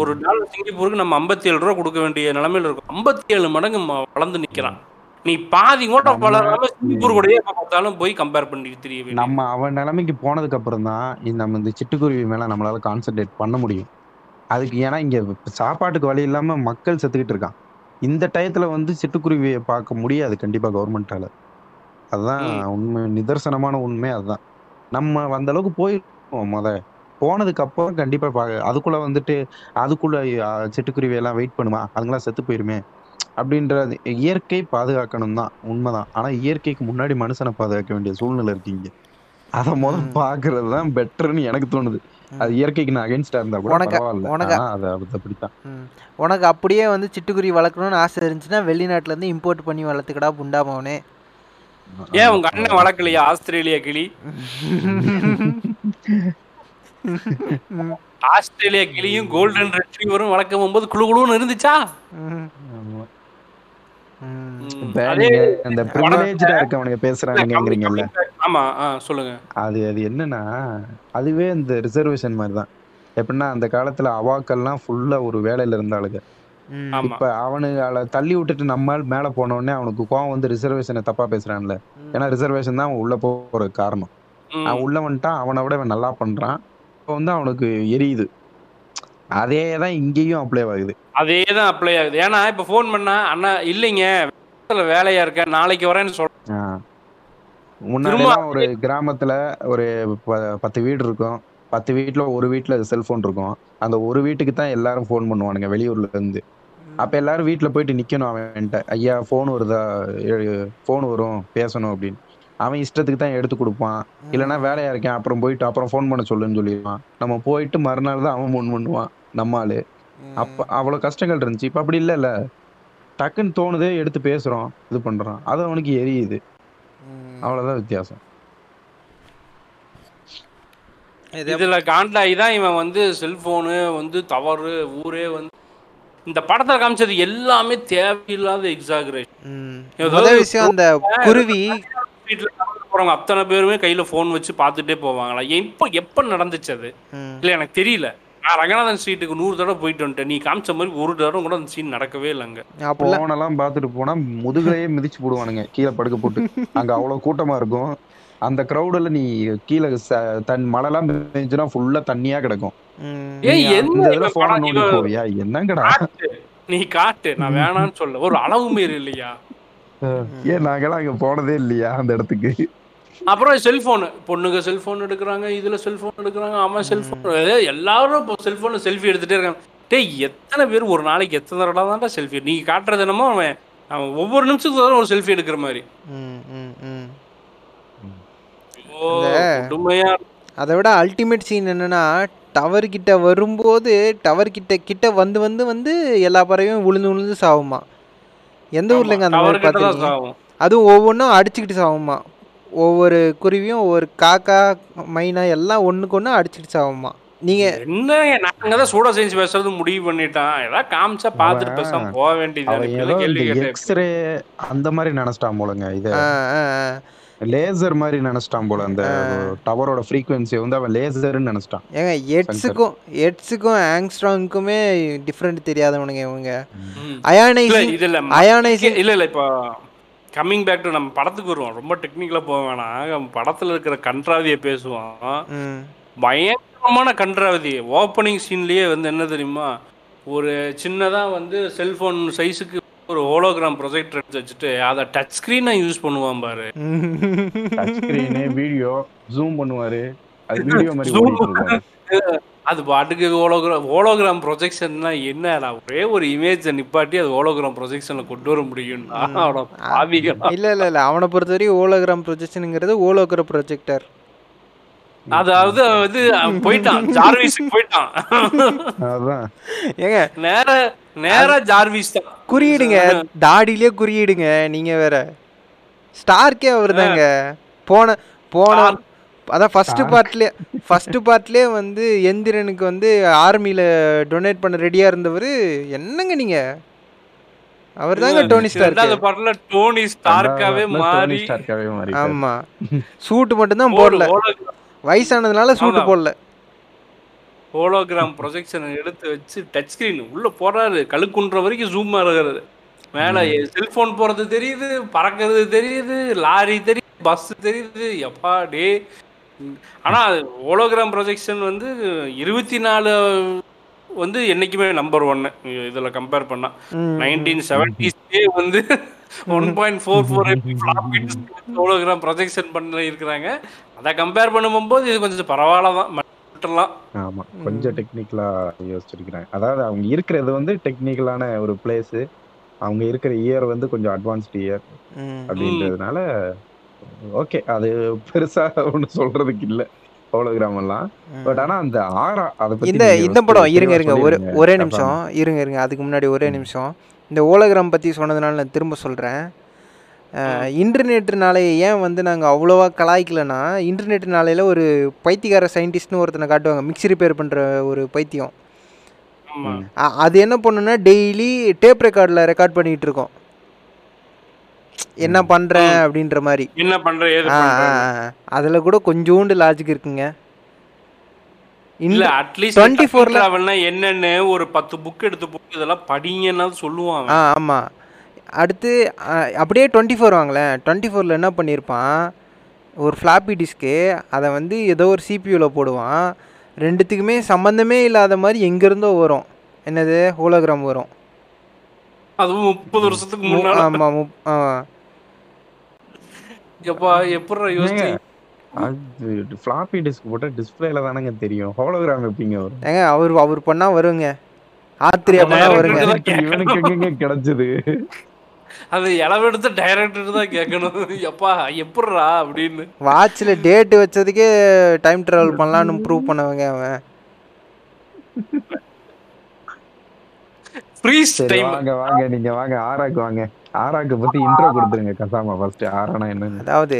ஒரு டாலர் சிங்கப்பூருக்கு நம்ம ஐம்பத்தி ஏழு ரூபா கொடுக்க வேண்டிய நிலைமையில இருக்கும். ஐம்பத்தி ஏழு மடங்கு வளர்ந்து நிக்கிறான். நீ பாதி கூட வளராம சிங்கப்பூர் கூடயே பார்த்தாலும் போய் கம்பேர் பண்ணி தெரிய நம்ம அவன் நிலைமைக்கு போனதுக்கு அப்புறம் தான் நம்ம இந்த சிட்டுக்குருவி மேல நம்மளால கான்சென்ட்ரேட் பண்ண முடியும். அதுக்கு ஏன்னா இங்க சாப்பாட்டுக்கு வழி இல்லாம மக்கள் செத்துக்கிட்டு இருக்கான். இந்த டயத்துல வந்து சிட்டுக்குருவியை பார்க்க முடியாது கண்டிப்பா கவர்மெண்டால அதுதான். உண்மை நிதர்சனமான உண்மை அதுதான். நம்ம அந்த அளவுக்கு போயிருக்கோம் முத. போனதுக்கு அப்புறம் கண்டிப்பா பா அதுக்குள்ள வந்துட்டு அதுக்குள்ள சிட்டுக்குருவி எல்லாம் வெயிட் பண்ணுமா? அதுங்களாம் செத்து போயிருமே. அப்படின்றது இயற்கை பாதுகாக்கணும் தான் உண்மைதான். ஆனா இயற்கைக்கு முன்னாடி மனுஷனை பாதுகாக்க வேண்டிய சூழ்நிலை இருக்கீங்க. அதை முதல் பாக்குறது தான் பெட்டர்னு எனக்கு தோணுது. அது இயற்கைக்கு நான் அகைன்ஸ்டா இருந்தா கூட உனக்கு- பரவாயில்ல. உனக்கு- அது அப்படித்தான். உனக்கு அப்படியே வந்து சிட்டுக்குருவி வளர்க்கணும்னு ஆசை இருந்துச்சுன்னா வெளிநாட்டுல இருந்து இம்போர்ட் பண்ணி வளர்த்துக்கடா புண்டாமவனே ஏன் உங்க அண்ணன் வளர்க்கலையா ஆஸ்திரேலியா கிளி? ஆஸ்திரேலியா கிளியும் கோல்டன் ரெட்ரீவரும் வளர்க்க போகும்போது குழு குழுன்னு இருந்துச்சா? இந்த ப்ரிவிலேஜ்டா இருக்கவனுங்க பேசுறானுங்கிறீங்கல்ல ஆமா சொல்லுங்க. அது அது என்னன்னா அதுவே இந்த ரிசர்வேஷன் மாதிரி தான் எப்படின்னா அந்த காலத்துல அவாக்கெல்லாம் ஃபுல்லா ஒரு வேலையில இருந்தாளுங்க. இப்ப அவனுங்களை தள்ளி விட்டுட்டு நம்மால் மேல போன உடனே அவனுக்கு கோவம் வந்து ரிசர்வேஷனை தப்பா பேசுறான்ல. ஏன்னா ரிசர்வேஷன் தான் அவன் உள்ள போற காரணம். அவன் உள்ள வந்துட்டான் அவனை விட நல்லா பண்றான். இப்போ வந்து அவனுக்கு எரியுது. அதே தான் இங்கேயும் அப்ளை ஆகுது. அதே தான் அப்ளை ஆகுது. ஏன்னா இப்ப ஃபோன் பண்ணா அண்ணா இல்லைங்க வேலையா இருக்க நாளைக்கு வரேன்னு சொல்றேன் முன்னாடி ஒரு கிராமத்துல ஒரு பத்து வீடு இருக்கும். பத்து வீட்ல ஒரு வீட்ல செல்போன் இருக்கும். அந்த ஒரு வீட்டுக்கு தான் எல்லாரும் ஃபோன் பண்ணுவானுங்க வெளியூர்ல இருந்து. அப்ப எல்லாரும் வீட்ல போயிட்டு நிக்கணும் அவன்கிட்ட. ஐயா ஃபோன் வருதா? ஃபோன் வரும் பேசணும் அப்படின்னு. அவன் இஷ்டத்துக்கு தான் எடுத்து கொடுப்பான். இல்லைன்னா வேலையா இருக்கேன் அப்புறம் போயிட்டு அப்புறம் ஃபோன் பண்ண சொல்லுன்னு சொல்லிடுவான். நம்ம போயிட்டு மறுநாள் தான் அவன் ஃபோன் பண்ணுவான் நம்ம ஆளு. அப்ப அவ்வளவு கஷ்டங்கள் இருந்துச்சு. இப்ப அப்படி இல்லைல்ல. டக்குன்னு தோணுதே எடுத்து பேசுறோம் இது பண்றோம். அது அவனுக்கு எரியுது. அவ்வளவுதான் வித்தியாசம். இது இதுல காண்டாகி தான் இவன் வந்து செல்போனு வந்து தவறு ஊரே வந்து இந்த படத்துல காமிச்சது எல்லாமே தேவையில்லாத எக்ஸாகரேஷன் விஷயம் அந்த குருவி போறவங்க அத்தனை பேருமே கையில ஃபோன் வச்சு பார்த்துட்டே போவாங்களா? எப்போ எப்போ நடந்துச்சு அது. இல்ல எனக்கு தெரியல. நான் ரங்கநாதன் ஸ்ட்ரீட்டுக்கு நூறு தடவை போயிட்டு வந்துட்டேன். நீ காமிச்ச மாதிரி ஒரு தடவை கூட அந்த சீன் நடக்கவே இல்லைங்க போனெல்லாம் பார்த்துட்டு போனா முதுகுலையே மிதிச்சு போடுவானுங்க. கீழே படுக்க போட்டு. அங்க அவ்வளவு கூட்டமா இருக்கும். அந்த கிரௌடுல நீ கீழே ச- தன் மழைலாம் பெஞ்சுனா ஃபுல்லா தண்ணியா கிடக்கும். போன என்னங்கடா? காட்டு. நீ காட்டு. நான் வேணாம்னு சொல்ல ஒரு அளவு மீறி இல்லையா? ஏன் நாங்கெல்லாம் அங்க போனதே இல்லையா அந்த இடத்துக்கு? அப்புறம் செல்போன் பொண்ணுங்க செல்போன் எடுக்கிறாங்க இதுல செல்போன் எடுக்கிறாங்க அவன் செல்போன் எல்லாரும் இப்போ செல்போன்ல செல்ஃபி எடுத்துட்டே இருக்காங்க. டேய் எத்தனை பேர் ஒரு நாளைக்கு எத்தனை தடவை தான்டா செல்ஃபி நீ காட்டுறது என்னமோ அவன் அவன் ஒவ்வொரு நிமிஷத்துக்கு ஒரு செல்ஃபி எடுக்கிற மாதிரி. அதை விட அல்டிமேட் சீன் என்னன்னா டவர் கிட்ட வரும்போது டவர் கிட்ட கிட்ட வந்து வந்து வந்து எல்லா பறவையும் விழுந்து விழுந்து சாவுமா? எந்த ஊர்லங்க அந்த மாதிரி பார்த்துருக்கீங்க சாகும் அதுவும் ஒவ்வொன்றும் அடிச்சுக்கிட்டு சாவுமா ஒவ்வொரு குருவியும் ஒவ்வொரு காக்கா மைனா எல்லாம் ஒண்ணுக்கு ஒன்று அடிச்சுக்கிட்டு சாவுமா நீங்க என்ன? நாங்க தான் சூடா சயின்ஸ் பேசுறது முடிவு பண்ணிட்டான் ஏதாவது காமிச்சா பார்த்துட்டு பேசாம போக வேண்டியது எக்ஸ்ரே அந்த மாதிரி நினைச்சிட்டான் போலங்க இத. லேசர் மாதிரி நினைச்சிட்டான் போல அந்த டவரோட ஃப்ரீக்வன்சி வந்து அவன் லேசர்னு நினைச்சிட்டான். ஏங்க எட்ஸுக்கும் எட்ஸுக்கும் ஆங்ஸ்ட்ராங்குக்குமே டிஃப்ரெண்ட் தெரியாதவனுங்க இவங்க. அயானைசிங் அயானைசிங். இல்ல இல்ல இப்போ கம்மிங் பேக் டு நம்ம படத்துக்கு வருவோம். ரொம்ப டெக்னிக்கலா போக வேணாம். நம்ம படத்துல இருக்கிற கன்றாவியை பேசுவோம். ம். பயங்கரமான கன்றாவதி ஓப்பனிங் சீன்லயே வந்து என்ன தெரியுமா? ஒரு சின்னதா வந்து செல்போன் சைஸுக்கு ஒரு ஹோலோகிராம் ப்ரொஜெக்டர் எடுத்து வச்சுட்டு அதை டச் ஸ்க்ரீனை யூஸ் பண்ணுவான் பாரு. டச் ஸ்கிரீனு வீடியோ ஜூம் பண்ணுவாரு. அது வீடியோ மாதிரி அது பாட்டுக்கு ஹோலோகிராம் ஹோலோகிராம் ப்ரொஜெக்ஷன்னா என்ன ஒரே ஒரு இமேஜை நிப்பாட்டி அது ஹோலோகிராம் ப்ரொஜெக்ஷனில் கொண்டு வர பாவிகளா. இல்ல இல்ல இல்ல. அவனை பொறுத்தவரையும் ஓலோகிராம் ப்ரொஜெக்ஷனுங்கிறது ஓலோகிற ப்ரொஜெக்டர் அதாவது வந்து போயிட்டான். ஜார்விஸுக்கு போயிட்டான். அதான். ஏங்க நேர நேரா ஜார்விஸ் தான். குறியிடுங்க. தாடியிலே குறியிடுங்க நீங்க வேற. ஸ்டார்க்கே அவர் தாங்க போன போன அதான் ஃபர்ஸ்ட் பார்ட்லயே ஃபர்ஸ்ட் பார்ட்லயே வந்து எந்திரனுக்கு வந்து ஆர்மியில டொனேட் பண்ண ரெடியா இருந்தவர் என்னங்க நீங்க? அவர் தாங்க டோனி ஸ்டார்க் டோனி ஸ்டார்க்காவே டோனி ஸ்டார்க்காவே மாறி. ஆமா. சூட்டு மட்டும் தான் போடல. வயசானதுனால சூட்டு. போடல. ஹோலோகிராம் ப்ரொஜெக்ஷன் எடுத்து வச்சு டச் ஸ்கிரீன் உள்ள போறாரு கழுக்குன்ற வரைக்கும் ஜூம் ஆகுறது மேல செல்போன் போறது தெரியுது பறக்கிறது தெரியுது லாரி தெரியுது பஸ் தெரியுது. எப்பா டே ஆனா ஹோலோகிராம் ப்ரொஜெக்ஷன் வந்து இருபத்தி நாலு வந்து என்னைக்குமே நம்பர் ஒன்னு இதுல கம்பேர் பண்ணா. நைன்டீன் செவன்டிஸ்லேயே வந்து one point four four hologram projection பண்ண இருக்கிறாங்க. அதை கம்பேர் பண்ணும்போது இது கொஞ்சம் பரவாயில்ல தான் ஆமா கொஞ்சம் டெக்னிக்கலா யோசிச்சிருக்கிறாங்க அதாவது அவங்க இருக்கிறது வந்து டெக்னிக்கலான ஒரு பிளேஸ் அவங்க இருக்கிற இயர் வந்து கொஞ்சம் அட்வான்ஸ்டு இயர். அப்படின்றதுனால ஓகே அது பெருசா ஒண்ணு சொல்றதுக்கு இல்ல. ஹோலோகிராம் எல்லாம். பட் ஆனா அந்த ஆரா அத பத்தி இந்த இந்த படம் இருங்க இருங்க ஒரு. ஒரே. நிமிஷம் இருங்க இருங்க அதுக்கு முன்னாடி ஒரே நிமிஷம். இந்த ஓலகிராம் பற்றி சொன்னதுனால நான் திரும்ப சொல்கிறேன் இன்டர்நெட்னால ஏன் வந்து நாங்கள் அவ்வளோவா கலாய்க்கலனா இன்டர்நெட்னாலையில் ஒரு பைத்தியக்கார சயின்டிஸ்ட்னு ஒருத்தனை காட்டுவாங்க. மிக்ஸி ரிப்பேர் பண்ணுற ஒரு பைத்தியம். ஆமா. அது என்ன பண்ணுன்னா டெய்லி டேப் ரெக்கார்டில் ரெக்கார்ட் பண்ணிகிட்டு இருக்கோம். என்ன பண்ணுறேன் அப்படின்ற மாதிரி. என்ன பண்ற அதில் கூட கொஞ்சோண்டு லாஜிக் இருக்குங்க. இல்ல அட்லீஸ்ட் 24 டுவெண்ட்டி ஃபோர்ல என்னன்னு ஒரு பத்து புக் எடுத்து போட்டு இதெல்லாம் படிங்கன்னா சொல்லுவான் ஆ ஆமாம் அடுத்து அப்படியே டுவெண்ட்டி ஃபோர் வாங்களேன். டுவெண்ட்டி ஃபோரில் என்ன பண்ணியிருப்பான் ஒரு ஃப்ளாப்பி டிஸ்க்கு அதை வந்து ஏதோ ஒரு சிபியூவில் போடுவான். ரெண்டுத்துக்குமே சம்மந்தமே இல்லாத மாதிரி எங்கேருந்தோ வரும். என்னது? ஹோலோகிராம் வரும். அதுவும் முப்பது வருஷத்துக்கு மு- முன்னால. ஆமாம் முப்- ஆ. எப்பா எப்படி யோசிச்சு? அது ஃப்ளாப்பி டிஸ்க் போட்டா டிஸ்பிளேல தானங்க தெரியும். ஹோலோகிராம் எப்படிங்க வரும்? ஏங்க அவர் அவர் பண்ணா வருங்க. ஆத்திரியா பண்ணா direct வருங்க. கிடைச்சது? அது இளவெடுத்து டைரக்டர் தான் கேட்கணும். எப்பா எப்பட்றா அப்படின்னு. வாட்ச்ல டேட் வச்சதுக்கே டைம் டிராவல் பண்ணலாம்னு ப்ரூவ் பண்ணவங்க அவன். ஃப்ரீஸ் சரி டைம் வாங்க வாங்க நீங்க வாங்க ஆராக்கு வாங்க. ஆராக்கு பத்தி இன்ட்ரோ கொடுத்துருங்க கசாமா ஃபர்ஸ்ட் ஆரானா என்னன்னு. அதாவது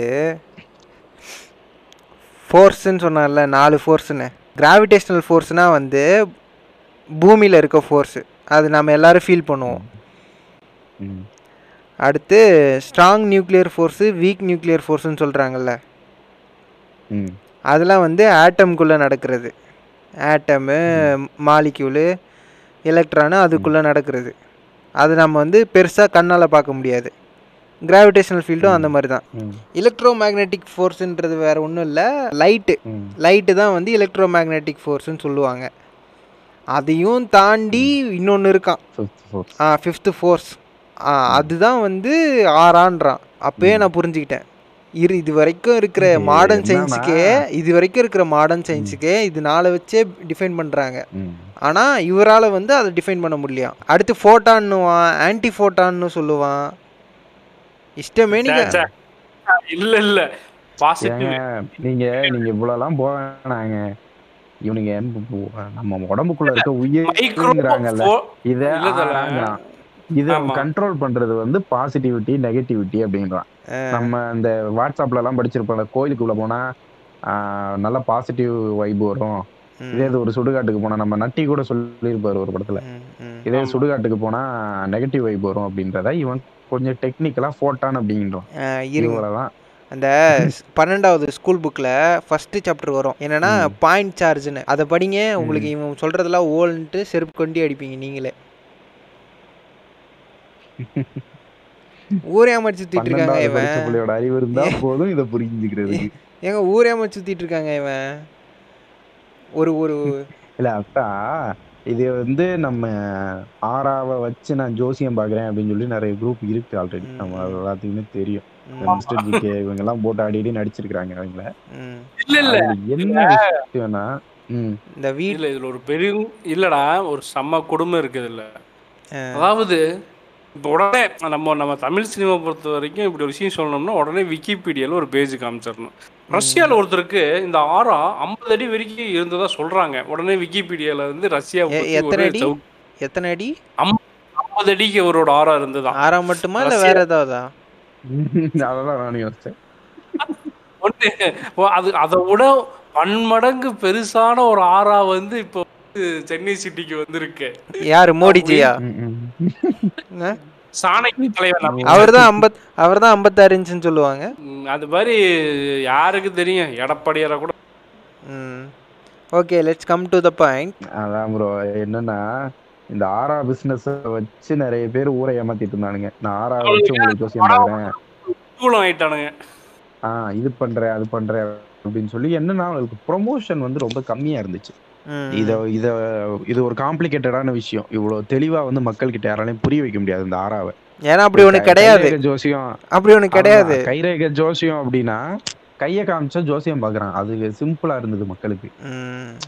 ஃபோர்ஸ்ன்னு சொன்னார்ல நாலு ஃபோர்ஸ்னு கிராவிடேஷனல் ஃபோர்ஸ்னா வந்து பூமியில் இருக்க ஃபோர்ஸு அது நம்ம எல்லாரும் ஃபீல் பண்ணுவோம். ம், அடுத்து strong nuclear force weak nuclear ஃபோர்ஸ்னு சொல்கிறாங்கல்ல ம், அதெல்லாம் வந்து ஆட்டம்குள்ளே நடக்கிறது. ஆட்டமு மாலிக்யூலு எலக்ட்ரானு அதுக்குள்ளே நடக்கிறது. அது நம்ம வந்து பெருசாக கண்ணால் பார்க்க முடியாது. கிராவிடேஷனல் ஃபீல்டும் அந்த மாதிரி தான் எலக்ட்ரோ மேக்னெட்டிக் ஃபோர்ஸுன்றது வேறு ஒன்றும் இல்லை. லைட்டு. லைட்டு தான் வந்து எலக்ட்ரோ மேக்னெட்டிக் ஃபோர்ஸ்னு சொல்லுவாங்க. அதையும் தாண்டி இன்னொன்று இருக்கான். ஆ ஃபிஃப்த்து ஃபோர்ஸ் அதுதான் வந்து ஆறான்றான். அப்பயே நான் புரிஞ்சுக்கிட்டேன். இரு இது வரைக்கும் இருக்கிற மாடர்ன் சயின்ஸுக்கே இது வரைக்கும் இருக்கிற மாடர்ன் சயின்ஸுக்கே இது நாளை வச்சே டிஃபைன் பண்ணுறாங்க ம், ஆனால் இவரால் வந்து அதை டிஃபைன் பண்ண முடியலையாம். அடுத்து ஃபோட்டான்னுவான் ஆன்டி ஃபோட்டான்னு சொல்லுவான். இஷ்டமே நீங்கள் இல்ல இல்ல. பாசிட்டிவ் ஏங்க, நீங்க நீங்க இவ்வளவுலாம் போனாங்க இவனுங்க நம்ம உடம்புக்குள்ள இருக்க உயிர்ங்கிறாங்கல்ல மைக்ரோ இத. இத. கண்ட்ரோல் பண்றது வந்து பாசிட்டிவிட்டி நெகட்டிவிட்டி அப்படின்றான். நம்ம இந்த வாட்ஸ்அப்ல எல்லாம் படிச்சிருப்போம். கோயிலுக்குள்ள போனா நல்ல பாசிட்டிவ் வைப் வரும். இதே இது ஒரு சுடுகாட்டுக்கு போனா நம்ம நட்டி கூட சொல்லியிருப்பாரு ஒரு படத்துல. இதே. சுடுகாட்டுக்கு போனா நெகட்டிவ் வைப் வரும் அப்படின்றத இவன் கொஞ்சம் டெக்னிக்கலா போட்டான் அப்படின்றான். அந்த பன்னெண்டாவது ஸ்கூல் புக்கில் ஃபஸ்ட்டு சாப்டர் வரும். என்னன்னா பாயிண்ட் சார்ஜ்னு அதை படிங்க. உங்களுக்கு இவன் சொல்கிறதெல்லாம் ஓல்ன்ட்டு செருப்பு கொண்டு அடிப்பீங்க நீங்களே. ஊரே அமைச்சு சுத்திட்டு இருக்காங்க இவன். பிள்ளையோட அறிவு இருந்தா போதும் இதை புரிஞ்சுக்கிறதுக்கு. ஏங்க ஊரே அமைச்சு சுத்திட்டு இருக்காங்க இவன். ஒரு ஒரு இல்ல அக்கா இது வந்து நம்ம ஆறாவை வச்சு நான் ஜோசியம் பாக்குறேன் அப்படின்னு சொல்லி நிறைய குரூப் இருக்கு ஆல்ரெடி. நம்ம எல்லாத்துக்குமே தெரியும். மிஸ்டர் ஜிகே இவங்க எல்லாம் போட்டு ஆடி நடிச்சிருக்காங்க அவங்கள. இல்ல இல்ல. என்ன விஷயம்னா இந்த வீட் இல்ல இதுல ஒரு பெரிய இல்லடா ஒரு செம்ம கொடுமை இருக்குது இல்ல. அதாவது இப்போ உடனே நம்ம நம்ம தமிழ் சினிமா பொறுத்த வரைக்கும் இப்படி ஒரு விஷயம் சொல்லணும்னா உடனே விக்கிபீடியால ஒரு பேஜ் காமிச்சிடணும். ரஷ்யால ஒருத்தருக்கு இந்த ஆறா ஐம்பது அடி வரைக்கும் இருந்ததா சொல்றாங்க. உடனே விக்கிபீடியால வந்து ரஷ்யா எத்தனை அடி? எத்தனை அடி? ஐம்பது அடிக்கு அவரோட ஆறா இருந்ததா? ஆறாம் மட்டுமா இல்லை வேற ஏதாவதா? அததான் நானும் யோசிச்சேன். அது அதை விட பன்மடங்கு பெருசான ஒரு ஆறா வந்து இப்போ சென்னை சிட்டிக்கு வந்திருக்கு. யாரு? மோடிஜியா. சாணக்கிய தலைவர் நம்ம. அவர் தான் ஐம்பத் அவர் தான் ஐம்பத்தாறு இன்ச்சுன்னு சொல்லுவாங்க. அது மாதிரி யாருக்கு தெரியும்? எடப்பாடியார கூட. Okay let's come to the point அதான் ப்ரோ என்னன்னா இந்த ஆறா பிசினஸ் வச்சு நிறைய பேர் ஊரை ஏமாத்திட்டு இருந்தானுங்க. நான் ஆறா வச்சு உங்களுக்கு ஜோசியம் ஆயிட்டானுங்க. ஆஹ் இது பண்றேன் அது பண்றேன் அப்படின்னு சொல்லி என்னன்னா அவங்களுக்கு ப்ரொமோஷன் வந்து ரொம்ப கம்மியா இருந்துச்சு. இத இத இது ஒரு காம்ப்ளிகேட்டடான விஷயம். இவ்வளவு தெளிவா வந்து மக்கள் கிட்ட யாராலையும் புரிய வைக்க முடியாது இந்த ஆறாவை. ஏன்னா அப்படி ஒன்று கிடையாது. ஜோசியம். அப்படி ஒன்று கிடையாது. கைரேகை ஜோசியம் அப்படின்னா கையை காமிச்சா ஜோசியம் பாக்குறான். அது சிம்பிளா இருந்தது மக்களுக்கு.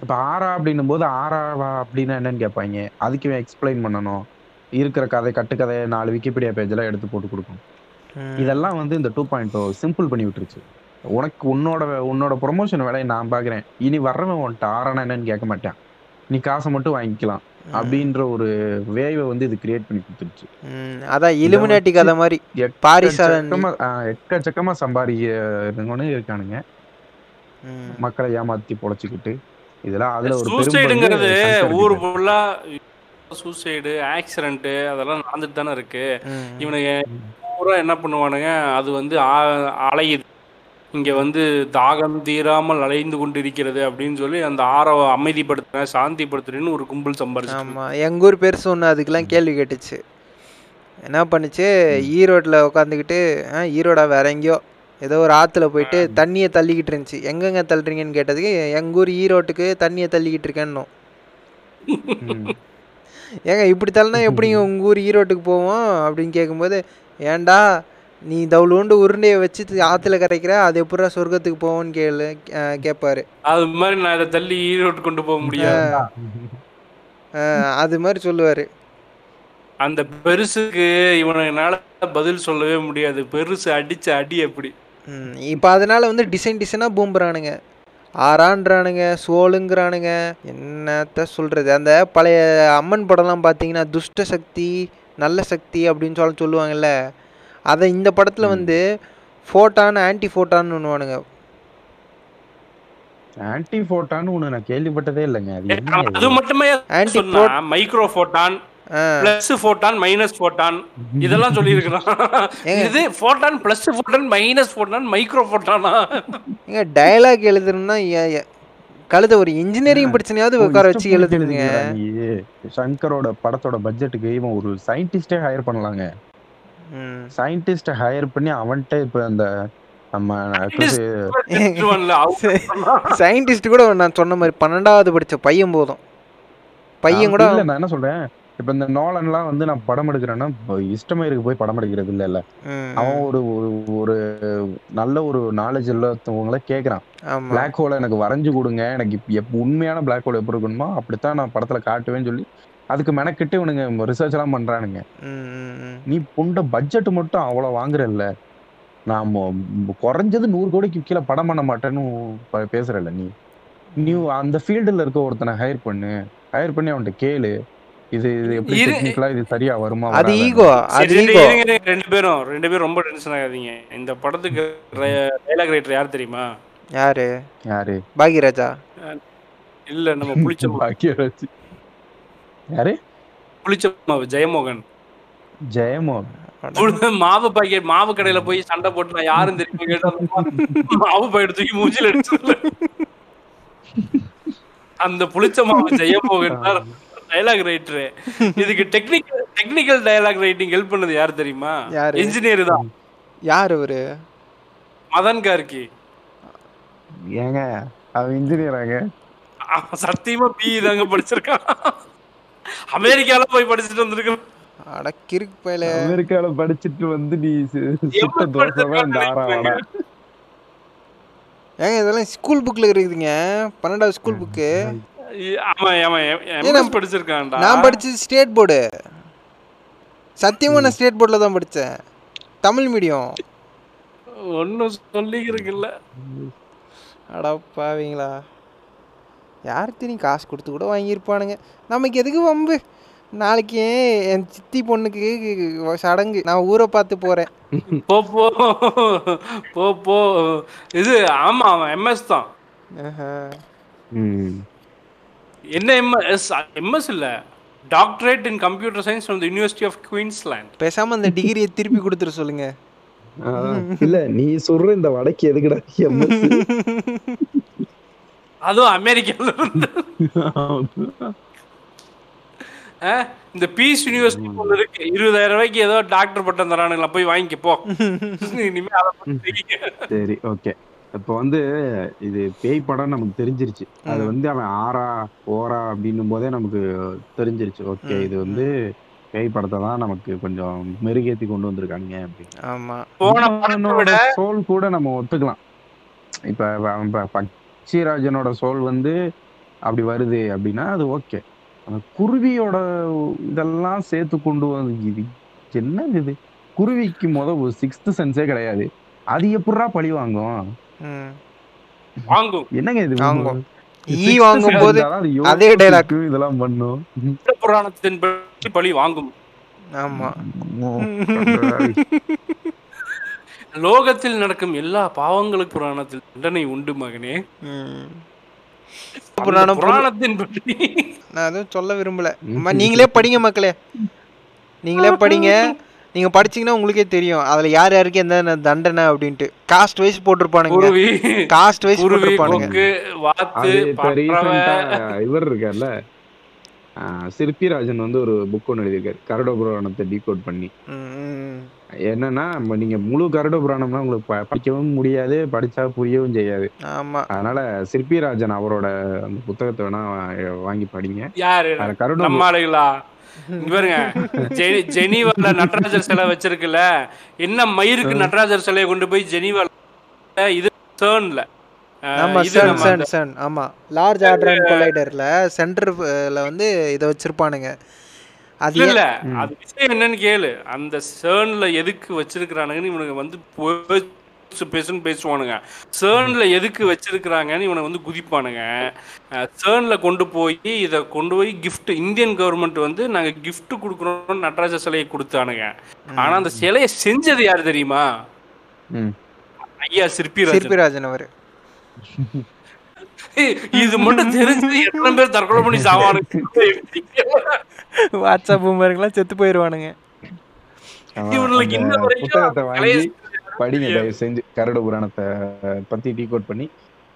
இப்ப ஆறா அப்படின்னும் போது ஆறாவா அப்படின்னா என்னன்னு கேட்பாங்க? அதுக்கு எக்ஸ்பிளைன் பண்ணணும். இருக்கிற கதை கட்டுக்கதையை நாலு விக்கிபீடியா பேஜ் எல்லாம் எடுத்து போட்டு கொடுக்கணும். இதெல்லாம் வந்து இந்த டூ பாயிண்ட் சிம்பிள் பண்ணி விட்டுருச்சு. உனக்கு உன்னோட உன்னோட ப்ரொமோஷன் வேலையை நான் பாக்குறேன் இனி வர்றவன் உன்ட்ட ஆறானா என்னன்னு கேட்க மாட்டேன். நீ காசை மட்டும் வாங்கிக்கலாம் அப்படின்ற ஒரு வேவை வந்து இது கிரியேட் பண்ணி கொடுத்துருச்சு. ம், அதான் இலுமினாட்டி கதை மாதிரி. எக்கச்சக்கமா சம்பாதிக்கிறவனும் இருக்கானுங்க. ம், மக்களை ஏமாத்தி பொழைச்சிக்கிட்டு இதெல்லாம் அதுல ஒரு சூசைடுங்கிறது ஊர் ஃபுல்லா சூசைடு ஆக்சிடென்ட் அதெல்லாம் நடந்துட்டு தானே இருக்கு இவனுங்க பூரா என்ன பண்ணுவானுங்க அது வந்து அலையுது. இங்க வந்து தாகம் தீராமல் அலைந்து கொண்டிருக்கிறது அப்படின்னு சொல்லி அந்த ஆற அமைதிப்படுத்துறேன் சாந்திப்படுத்துறேன்னு ஒரு கும்பல் சம்பாரிச்சு ஆமா. எங்க ஊர் பெருசு ஒன்று அதுக்கெல்லாம் கேள்வி கேட்டுச்சு. என்ன பண்ணுச்சு? ஈரோட்டில் உட்காந்துக்கிட்டு ஆ ஈரோடா வேற எங்கேயோ ஏதோ ஒரு ஆற்றுல போயிட்டு தண்ணியை தள்ளிக்கிட்டு இருந்துச்சு. எங்கெங்க தள்ளுறீங்கன்னு கேட்டதுக்கு எங்கள் ஊர் ஈரோட்டுக்கு தண்ணியை தள்ளிக்கிட்டு இருக்கேன்னோ ஏங்க இப்படி தள்ளினா எப்படிங்க உங்கள் ஊர் ஈரோட்டுக்கு போவோம் அப்படின்னு கேட்கும்போது ஏன்டா நீ தவுளுண்டு உருண்டையை வச்சு ஆற்றுல கரைக்கிற அது எப்படா சொர்க்கத்துக்கு போவோன்னு கேளு கேட்பாரு அது மாதிரி நான் இதை தள்ளி ஈரோடு கொண்டு போக முடியாது. அது மாதிரி சொல்லுவார். அந்த பெருசுக்கு இவனால பதில் சொல்லவே முடியாது. பெருசு அடிச்ச அடி எப்படி இப்போ அதனால் வந்து டிசைன் டிசைனாக பூம்புறானுங்க. ஆறான்றானுங்க சோளுங்கிறானுங்க. என்னத்த சொல்கிறது அந்த பழைய அம்மன் படம்லாம் பார்த்தீங்கன்னா துஷ்ட சக்தி நல்ல சக்தி அப்படின்னு சொல்ல சொல்லுவாங்கல்ல. அதை இந்த படத்தில் வந்து ஃபோட்டான் ஆன்டி ஃபோட்டான்னு ஒன்றுவானுங்க ஆன்டி போட்டான்னு ஒண்ணு நான் கேள்விப்பட்டதே இல்லைங்க. அது மட்டுமே சொன்னா மைக்ரோ போட்டான் பிளஸ் போட்டான் மைனஸ் போட்டான் இதெல்லாம் சொல்லி இது போட்டான் பிளஸ் போட்டான் மைனஸ் போட்டான் மைக்ரோ போட்டானா ஏங்க டயலாக் ஏ- கழுத ஒரு இன்ஜினியரிங் படிச்சனையாவது உட்கார வச்சு எழுதுங்க சங்கரோட படத்தோட பட்ஜெட்டுக்கு இவன் ஒரு சயின்டிஸ்டே ஹையர் பண்ணலாங்க. சயின்டிஸ்ட ஹையர் பண்ணி அவன்கிட்ட இப்ப அந்த நம்ம சயின்டிஸ்ட் கூட நான் சொன்ன மாதிரி பன்னெண்டாவது படிச்ச பையன் போதும். பையன் கூட இல்ல நான் என்ன சொல்றேன்? இப்ப இந்த நோலன்லாம் வந்து நான் படம் எடுக்கிறேன்னா இப்ப இஷ்டமயிருக்கு போய் படம் எடுக்கிறது இல்ல இல்ல. அவன் ஒரு ஒரு ஒரு நல்ல ஒரு நாலேஜ் இல்லாதவங்கள கேக்குறான். ஆமா. பிளாக் ஹோலை எனக்கு வரைஞ்சு கொடுங்க. எனக்கு உண்மையான பிளாக் ஹோல் எப்படி இருக்கணுமோ அப்படித்தான் நான் படத்துல காட்டுவேன்னு சொல்லி அதுக்கு மெனக்கிட்டு இவனுங்க ரிசர்ச் எல்லாம் பண்றானுங்க. நீ புண்ட பட்ஜெட் மட்டும் அவ்வளவு வாங்குறல்ல. நான் மொ- குறைஞ்சது நூறு கோடிக்கு கீழே படம் பண்ண மாட்டேன்னு ப- பேசுறல்ல நீ. நீ அந்த ஃபீல்டுல இருக்க ஒருத்தனை ஹையர் பண்ணு. ஹையர் பண்ணி அவன்கிட்ட கேளு. இது இது எப்படி டெக்னிக்கலா இது சரியா வருமா அது. ஈகோ அது ஈகோ ரெண்டு பேரும் ரெண்டு பேரும் ரொம்ப டென்ஷன் ஆகாதீங்க. இந்த படத்துக்கு டைலாக் ரைட்டர் யார் தெரியுமா? யாரு? யாரு? பாக்யராஜா. இல்ல நம்ம புளிச்ச பாக்கியராஜ் யாரு? புளிச்ச மாவு ஜெயமோகன். ஜெயமோகன். மாவு பாக்கெட் மாவு கடையில போய் சண்டை போட்டு நான் யாரும் தெரியுமா கேட்டா? மாவு பாக்கெட் தூக்கி மூஞ்சில அடிச்சு அந்த புளிச்ச மாவு ஜெயமோகன் டைலாக் ரைட்டர் இதுக்கு technical technical dialogue writing help பண்ணது யார் தெரியுமா? யாரு? இன்ஜினியர் தான். யார் அவரு? மதன் கார்கி. ஏங்க அவன் இன்ஜினியராங்க சத்தியமா பி தாங்க படிச்சிருக்கான். அமெரிக்கால போய் படிச்சுட்டு வந்திருக்கான் அட கிறுக்கு பயல. அமெரிக்கால படிச்சுட்டு வந்து நீ தோசை ஏங்க இதெல்லாம் ஸ்கூல் புக்ல இருக்குதுங்க. பன்னெண்டாவது ஸ்கூல் புக்கு எம்எஸ் படிச்சிருக்கான்டா. நான் படிச்சது ஸ்டேட் போர்டு சத்தியமா நான் ஸ்டேட் போர்டில் தான் படித்தேன் தமிழ் மீடியம். ஒன்னும் சொல்லிக்கிறதுக்கு இல்ல. அடா யார் தெரியும் காசு கொடுத்து கூட வாங்கியிருப்பானுங்க. நமக்கு எதுக்கு வம்பு? நாளைக்கு என் சித்தி பொண்ணுக்கு சடங்கு. நான் ஊரை பார்த்து போகிறேன் போ போ போ போ. இது ஆமா அவன் எம்எஸ் தான். ம். என்ன எம்எஸ் எம்எஸ் இல்ல. Doctorate in computer science from the University of Queensland பேசாமல் அந்த டிகிரியை திருப்பி கொடுத்துட சொல்லுங்க. இல்ல நீ சொல்ற இந்த வடக்கு எதுக்குடா MS? அதுவும் அமெரிக்கால இருந்து. இந்த பீஸ் யூனிவர்சிட்டி ஒன்று இருக்கு. இருபதாயிரம் ரூபாய்க்கு ஏதோ டாக்டர் பட்டம் தரானுங்களா போய் வாங்கிக்க போ. இனிமே அதை பத்தி தெரியுங்க. சரி ஓகே. இப்போ வந்து இது பேய் படம் நமக்கு தெரிஞ்சிருச்சு. அது வந்து அவன் ஆறா ஓரா அப்படின்னும் போதே நமக்கு தெரிஞ்சிருச்சு. ஓகே இது வந்து பேய் படத்தை தான் நமக்கு கொஞ்சம் மெருகேத்தி கொண்டு வந்திருக்காங்க அப்படின்னு. ஆமாம் போன படத்தை விட சோல் கூட நம்ம ஒத்துக்கலாம். இப்ப பக்ஷிராஜனோட சோல் வந்து அப்படி வருது அப்படின்னா அது ஓகே. அந்த குருவியோட இதெல்லாம் சேர்த்து கொண்டு வந்து இது என்ன இது? குருவிக்கு முத ஒரு சிக்ஸ்த் சென்ஸே கிடையாது. அது எப்படிடா பழி வாங்கும்? வாங்கும். என்னங்க இது? வாங்கும். ஈ வாங்கும் போது அது dialogue. இதெல்லாம் பண்ணும். புராணத்தின் பழி வாங்கும். ஆமாம் லோகத்தில் நடக்கும் எல்லா பாவங்களுக்கு புராணத்தில் தண்டனை உண்டு மகனே. புராணம் புராணத்தின் படி. நான் எதுவும் சொல்ல விரும்பல. நீங்களே படிங்க மக்களே. நீங்களே படிங்க. நீங்க படிச்சீங்கன்னா உங்களுக்கே தெரியும். அதுல யார் யாருக்கு எந்த தண்டனை அப்படின்ட்டு. காஸ்ட் வைஸ் போட்டிருப்பானுங்க. காஸ்ட் வைஸ் போட்டிருப்பானுங்க. இவர் இருக்கார்ல. ஆஹ் சிற்பிராஜன் வந்து ஒரு புக் ஒன்று எழுதியிருக்காரு. கருட புராணத்தை டீகோட் பண்ணி. என்னன்னா நீங்க முழு கருட புராணம்னா உங்களுக்கு ப- படிக்கவும் முடியாது படிச்சா புரியவும் செய்யாது. ஆமா. அதனால சிற்பிராஜன் அவரோட அந்த புத்தகத்தை வேணா வாங்கி படிங்க. யாரு? கருட நம்ம ஆளுகளா இங்க பாருங்க ஜெனி- ஜெனீவால நடராஜர் சிலை வச்சிருக்குல்ல? என்ன மயிருக்கு நடராஜர் சிலையை கொண்டு போய் ஜெனீவால இது சேர்ன்ல ஆமா இது சன் நம்ம சன் சன். ஆமா. லார்ஜ் ஆட்ரன் கொலைடர்ல சென்டர்ல வந்து இதை வச்சிருப்பானுங்க. அது இல்ல அது விஷயம் என்னன்னு கேளு. அந்த சேர்ன்ல எதுக்கு வச்சிருக்கிறானுங்கன்னு இவனுங்க வந்து பேசு பேசுன்னு பேசுவானுங்க. சேர்ன்ல எதுக்கு வச்சிருக்கிறாங்கன்னு இவனை வந்து குதிப்பானுங்க. சேர்ன்ல கொண்டு போய் இதை கொண்டு போய் gift இந்தியன் கவர்மெண்ட் வந்து நாங்க gift கொடுக்குறோம் நடராஜ சிலையை கொடுத்தானுங்க. ஆனா அந்த சிலையை செஞ்சது யாரு தெரியுமா. ஐயா சிற்பிராஜன். சிற்பிராஜன் அவர். இது மட்டும் தெரிஞ்சு எத்தனை பேர் தற்கொலை பண்ணி சாவானுங்க. வாட்ஸ்அப் பூமருங்கெல்லாம் செத்து போயிடுவானுங்க இவனுக்கு அந்த இன்ன வரைக்கும் புத்தகத்தை வாங்கி படிங்க தயவு செஞ்சு. கரடு புராணத்தை பத்தி டீகோட் பண்ணி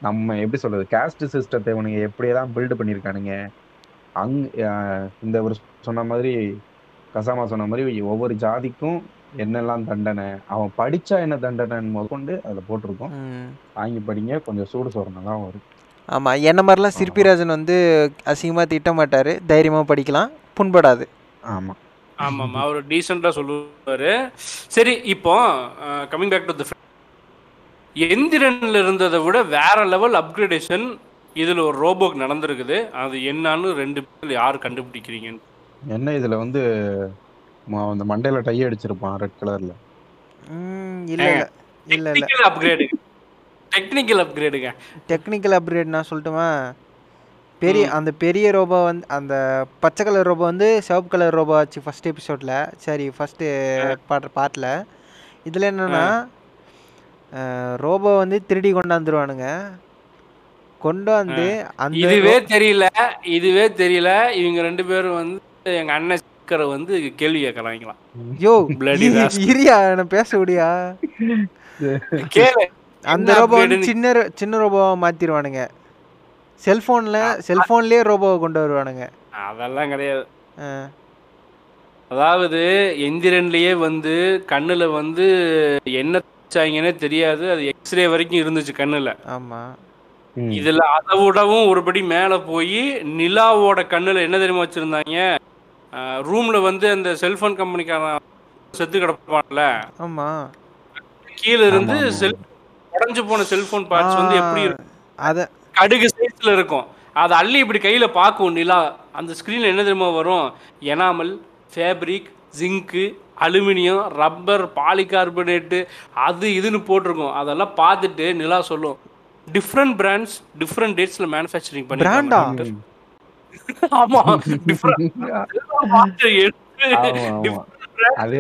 நம்ம எப்படி சொல்றது காஸ்ட் சிஸ்டத்தை இவனுங்க எப்படியெல்லாம் பில்டு பண்ணியிருக்கானுங்க. அங் இந்த ஒரு சொன்ன மாதிரி கசாமா சொன்ன மாதிரி ஒவ்வொரு ஜாதிக்கும் என்னெல்லாம் தண்டனை அவன் படிச்சா என்ன தண்டனைன்னு முதற்கொண்டு அதுல போட்டிருக்கோம். வாங்கி படிங்க கொஞ்சம் சூடு சொரணம் தான் வரும். ஆமா என்ன மாதிரிலாம் சிற்பிராஜன் வந்து அசிங்கமா திட்ட மாட்டாரு தைரியமா படிக்கலாம். புண்படாது. ஆமா. ஆமாம் அவர் டீசெண்டாக சொல்லுவார். சரி இப்போ கம்மிங் பேக் டு த எந்திரன்ல இருந்ததை விட வேற லெவல் அப்கிரேடேஷன் இதில் ஒரு ரோபோக் நடந்திருக்குது. அது என்னன்னு ரெண்டு பேர் யார் கண்டுபிடிக்கிறீங்கன்னு. என்ன இதுல வந்து அந்த மண்டையில டை அடிச்சிருப்பான் ரெட் கலர்ல இல்ல இல்ல. இல்ல அப்கிரேடு டெக்னிக்கல் அப்கிரேடுங்க டெக்னிக்கல் அப்கிரேட் நான் சொல்லட்டுமா? பெரிய அந்த பெரிய ரோபோ வந்து அந்த பச்சை கலர் ரோபோ வந்து சிவப்பு கலர் ரோபோ ஆச்சு ஃபர்ஸ்ட் எபிசோடில் சரி ஃபஸ்ட்டு பாட்டு பாட்டில். இதில் என்னென்னா ரோபோ வந்து திருடி கொண்டாந்துருவானுங்க. கொண்டு வந்து அந்த இதுவே தெரியல. இதுவே தெரியல. இவங்க ரெண்டு பேரும் வந்து எங்க அண்ணன் சிக்கரை வந்து கேள்வி கேட்கறாங்களாம் யோ. இரியா என்ன பேச முடியா கேளு. அந்த ரோபோ வந்து? சின்ன சின்ன ரோபோவா மாத்திருவானுங்க. செல்போன்ல செல்போன்லயே ரோபோவை கொண்டு வருவானுங்க. அதெல்லாம் கிடையாது. அதாவது எந்திரன்லயே வந்து கண்ணுல வந்து என்ன வச்சாங்கன்னே தெரியாது. அது எக்ஸ்ரே வரைக்கும் இருந்துச்சு கண்ணுல. ஆமா. இதுல அதை விடவும் ஒருபடி மேல போய் நிலாவோட கண்ணுல என்ன தெரியுமா வச்சிருந்தாங்க? ரூம்ல வந்து அந்த செல்போன் கம்பெனிக்காரன் செத்து கிடப்பான்ல. ஆமா. கீழ இருந்து. செல் உடஞ்சு போன செல்போன் பார்ட்ஸ் வந்து எப்படி? அத கடுகு சைஸ்ல இருக்கும். அதை அள்ளி இப்படி கையில பார்க்கும் நிலா. அந்த ஸ்க்ரீன்ல என்ன தெரியுமா வரும்? Enamel fabric zinc aluminium rubber polycarbonate அது இதுன்னு போட்டிருக்கும். அதெல்லாம் பார்த்துட்டு நிலா சொல்லும். டிஃப்ரெண்ட் பிராண்ட்ஸ் டிஃப்ரெண்ட் டேட்ஸ்ல மேனுஃபேக்சரிங் பண்ணி ஆமா. டிஃப்ரெண்ட். அது-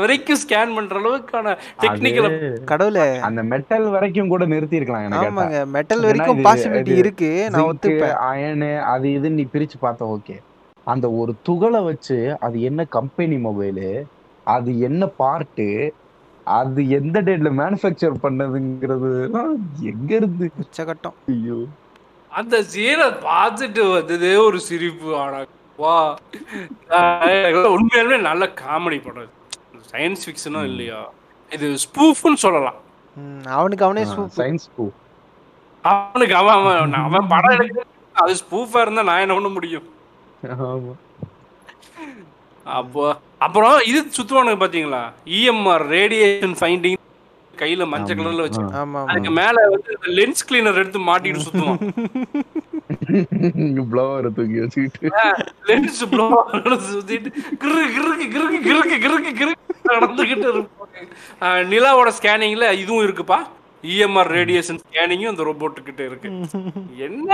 வரைக்கும் ஸ்கேன் பண்ற அளவுக்கான டெக்னிக்கல் கடவுளே. அந்த மெட்டல் வரைக்கும் கூட நிறுத்தி இருக்கலாம். ஆமாங்க மெட்டல் வரைக்கும் இது- பாசிபிலிட்டி இது இருக்கு. நான் ஒத்துப்பேன். iron, அது இதுன்னு நீ பிரிச்சு பார்த்த ஓகே அந்த ஒரு துகளை வச்சு அது என்ன கம்பெனி மொபைலு அது என்ன பார்ட்டு அது எந்த டேட்ல மேனுஃபேக்சர் பண்ணதுங்கிறது எங்க இருந்து? உச்சகட்டம். ஐயோ. அந்த சீனை பார்த்துட்டு வந்ததே ஒரு சிரிப்பு ஆனா வா. உண்மையாலுமே நல்ல காமெடி படம் சயின்ஸ் ஃபிக்ஷனும் இல்லையா? இது ஸ்பூஃப்னு சொல்லலாம். ம், அவனுக்கு அவனே சயின்ஸ் பூ அவனுக்கு அவன் அவன் அவன் படம் எடுக்க அது ஸ்பூஃபா இருந்தா நான் என்ன பண்ண முடியும்? ஆமா. அப்போ அப்புறம் இது சுத்துவானுங்க பாத்தீங்களா? இஎம்ஆர் ரேடியேஷன் ஃபைண்டிங் கையில மஞ்சள் கலர்ல வச்சு அதுக்கு மேல வந்து லென்ஸ் கிளீனர் எடுத்து மாட்டிட்டு சுத்துவான் ப்ளவர் தூக்கி வச்சுக்கிட்டு. லென்ஸ் ப்ளோ சுத்திட்டு கிறு கிறுக்கு கிறுக்கு கிறுக்கு கிறுக்கு கிறுக்கு நடந்துகிட்டு இருப்பாங்க நிலாவோட ஸ்கேனிங்ல இதுவும் இருக்குப்பா. இஎம்ஆர் ரேடியேஷன் ஸ்கேனிங்கும் இந்த ரோபோட்டுக்கிட்ட இருக்கு. என்ன?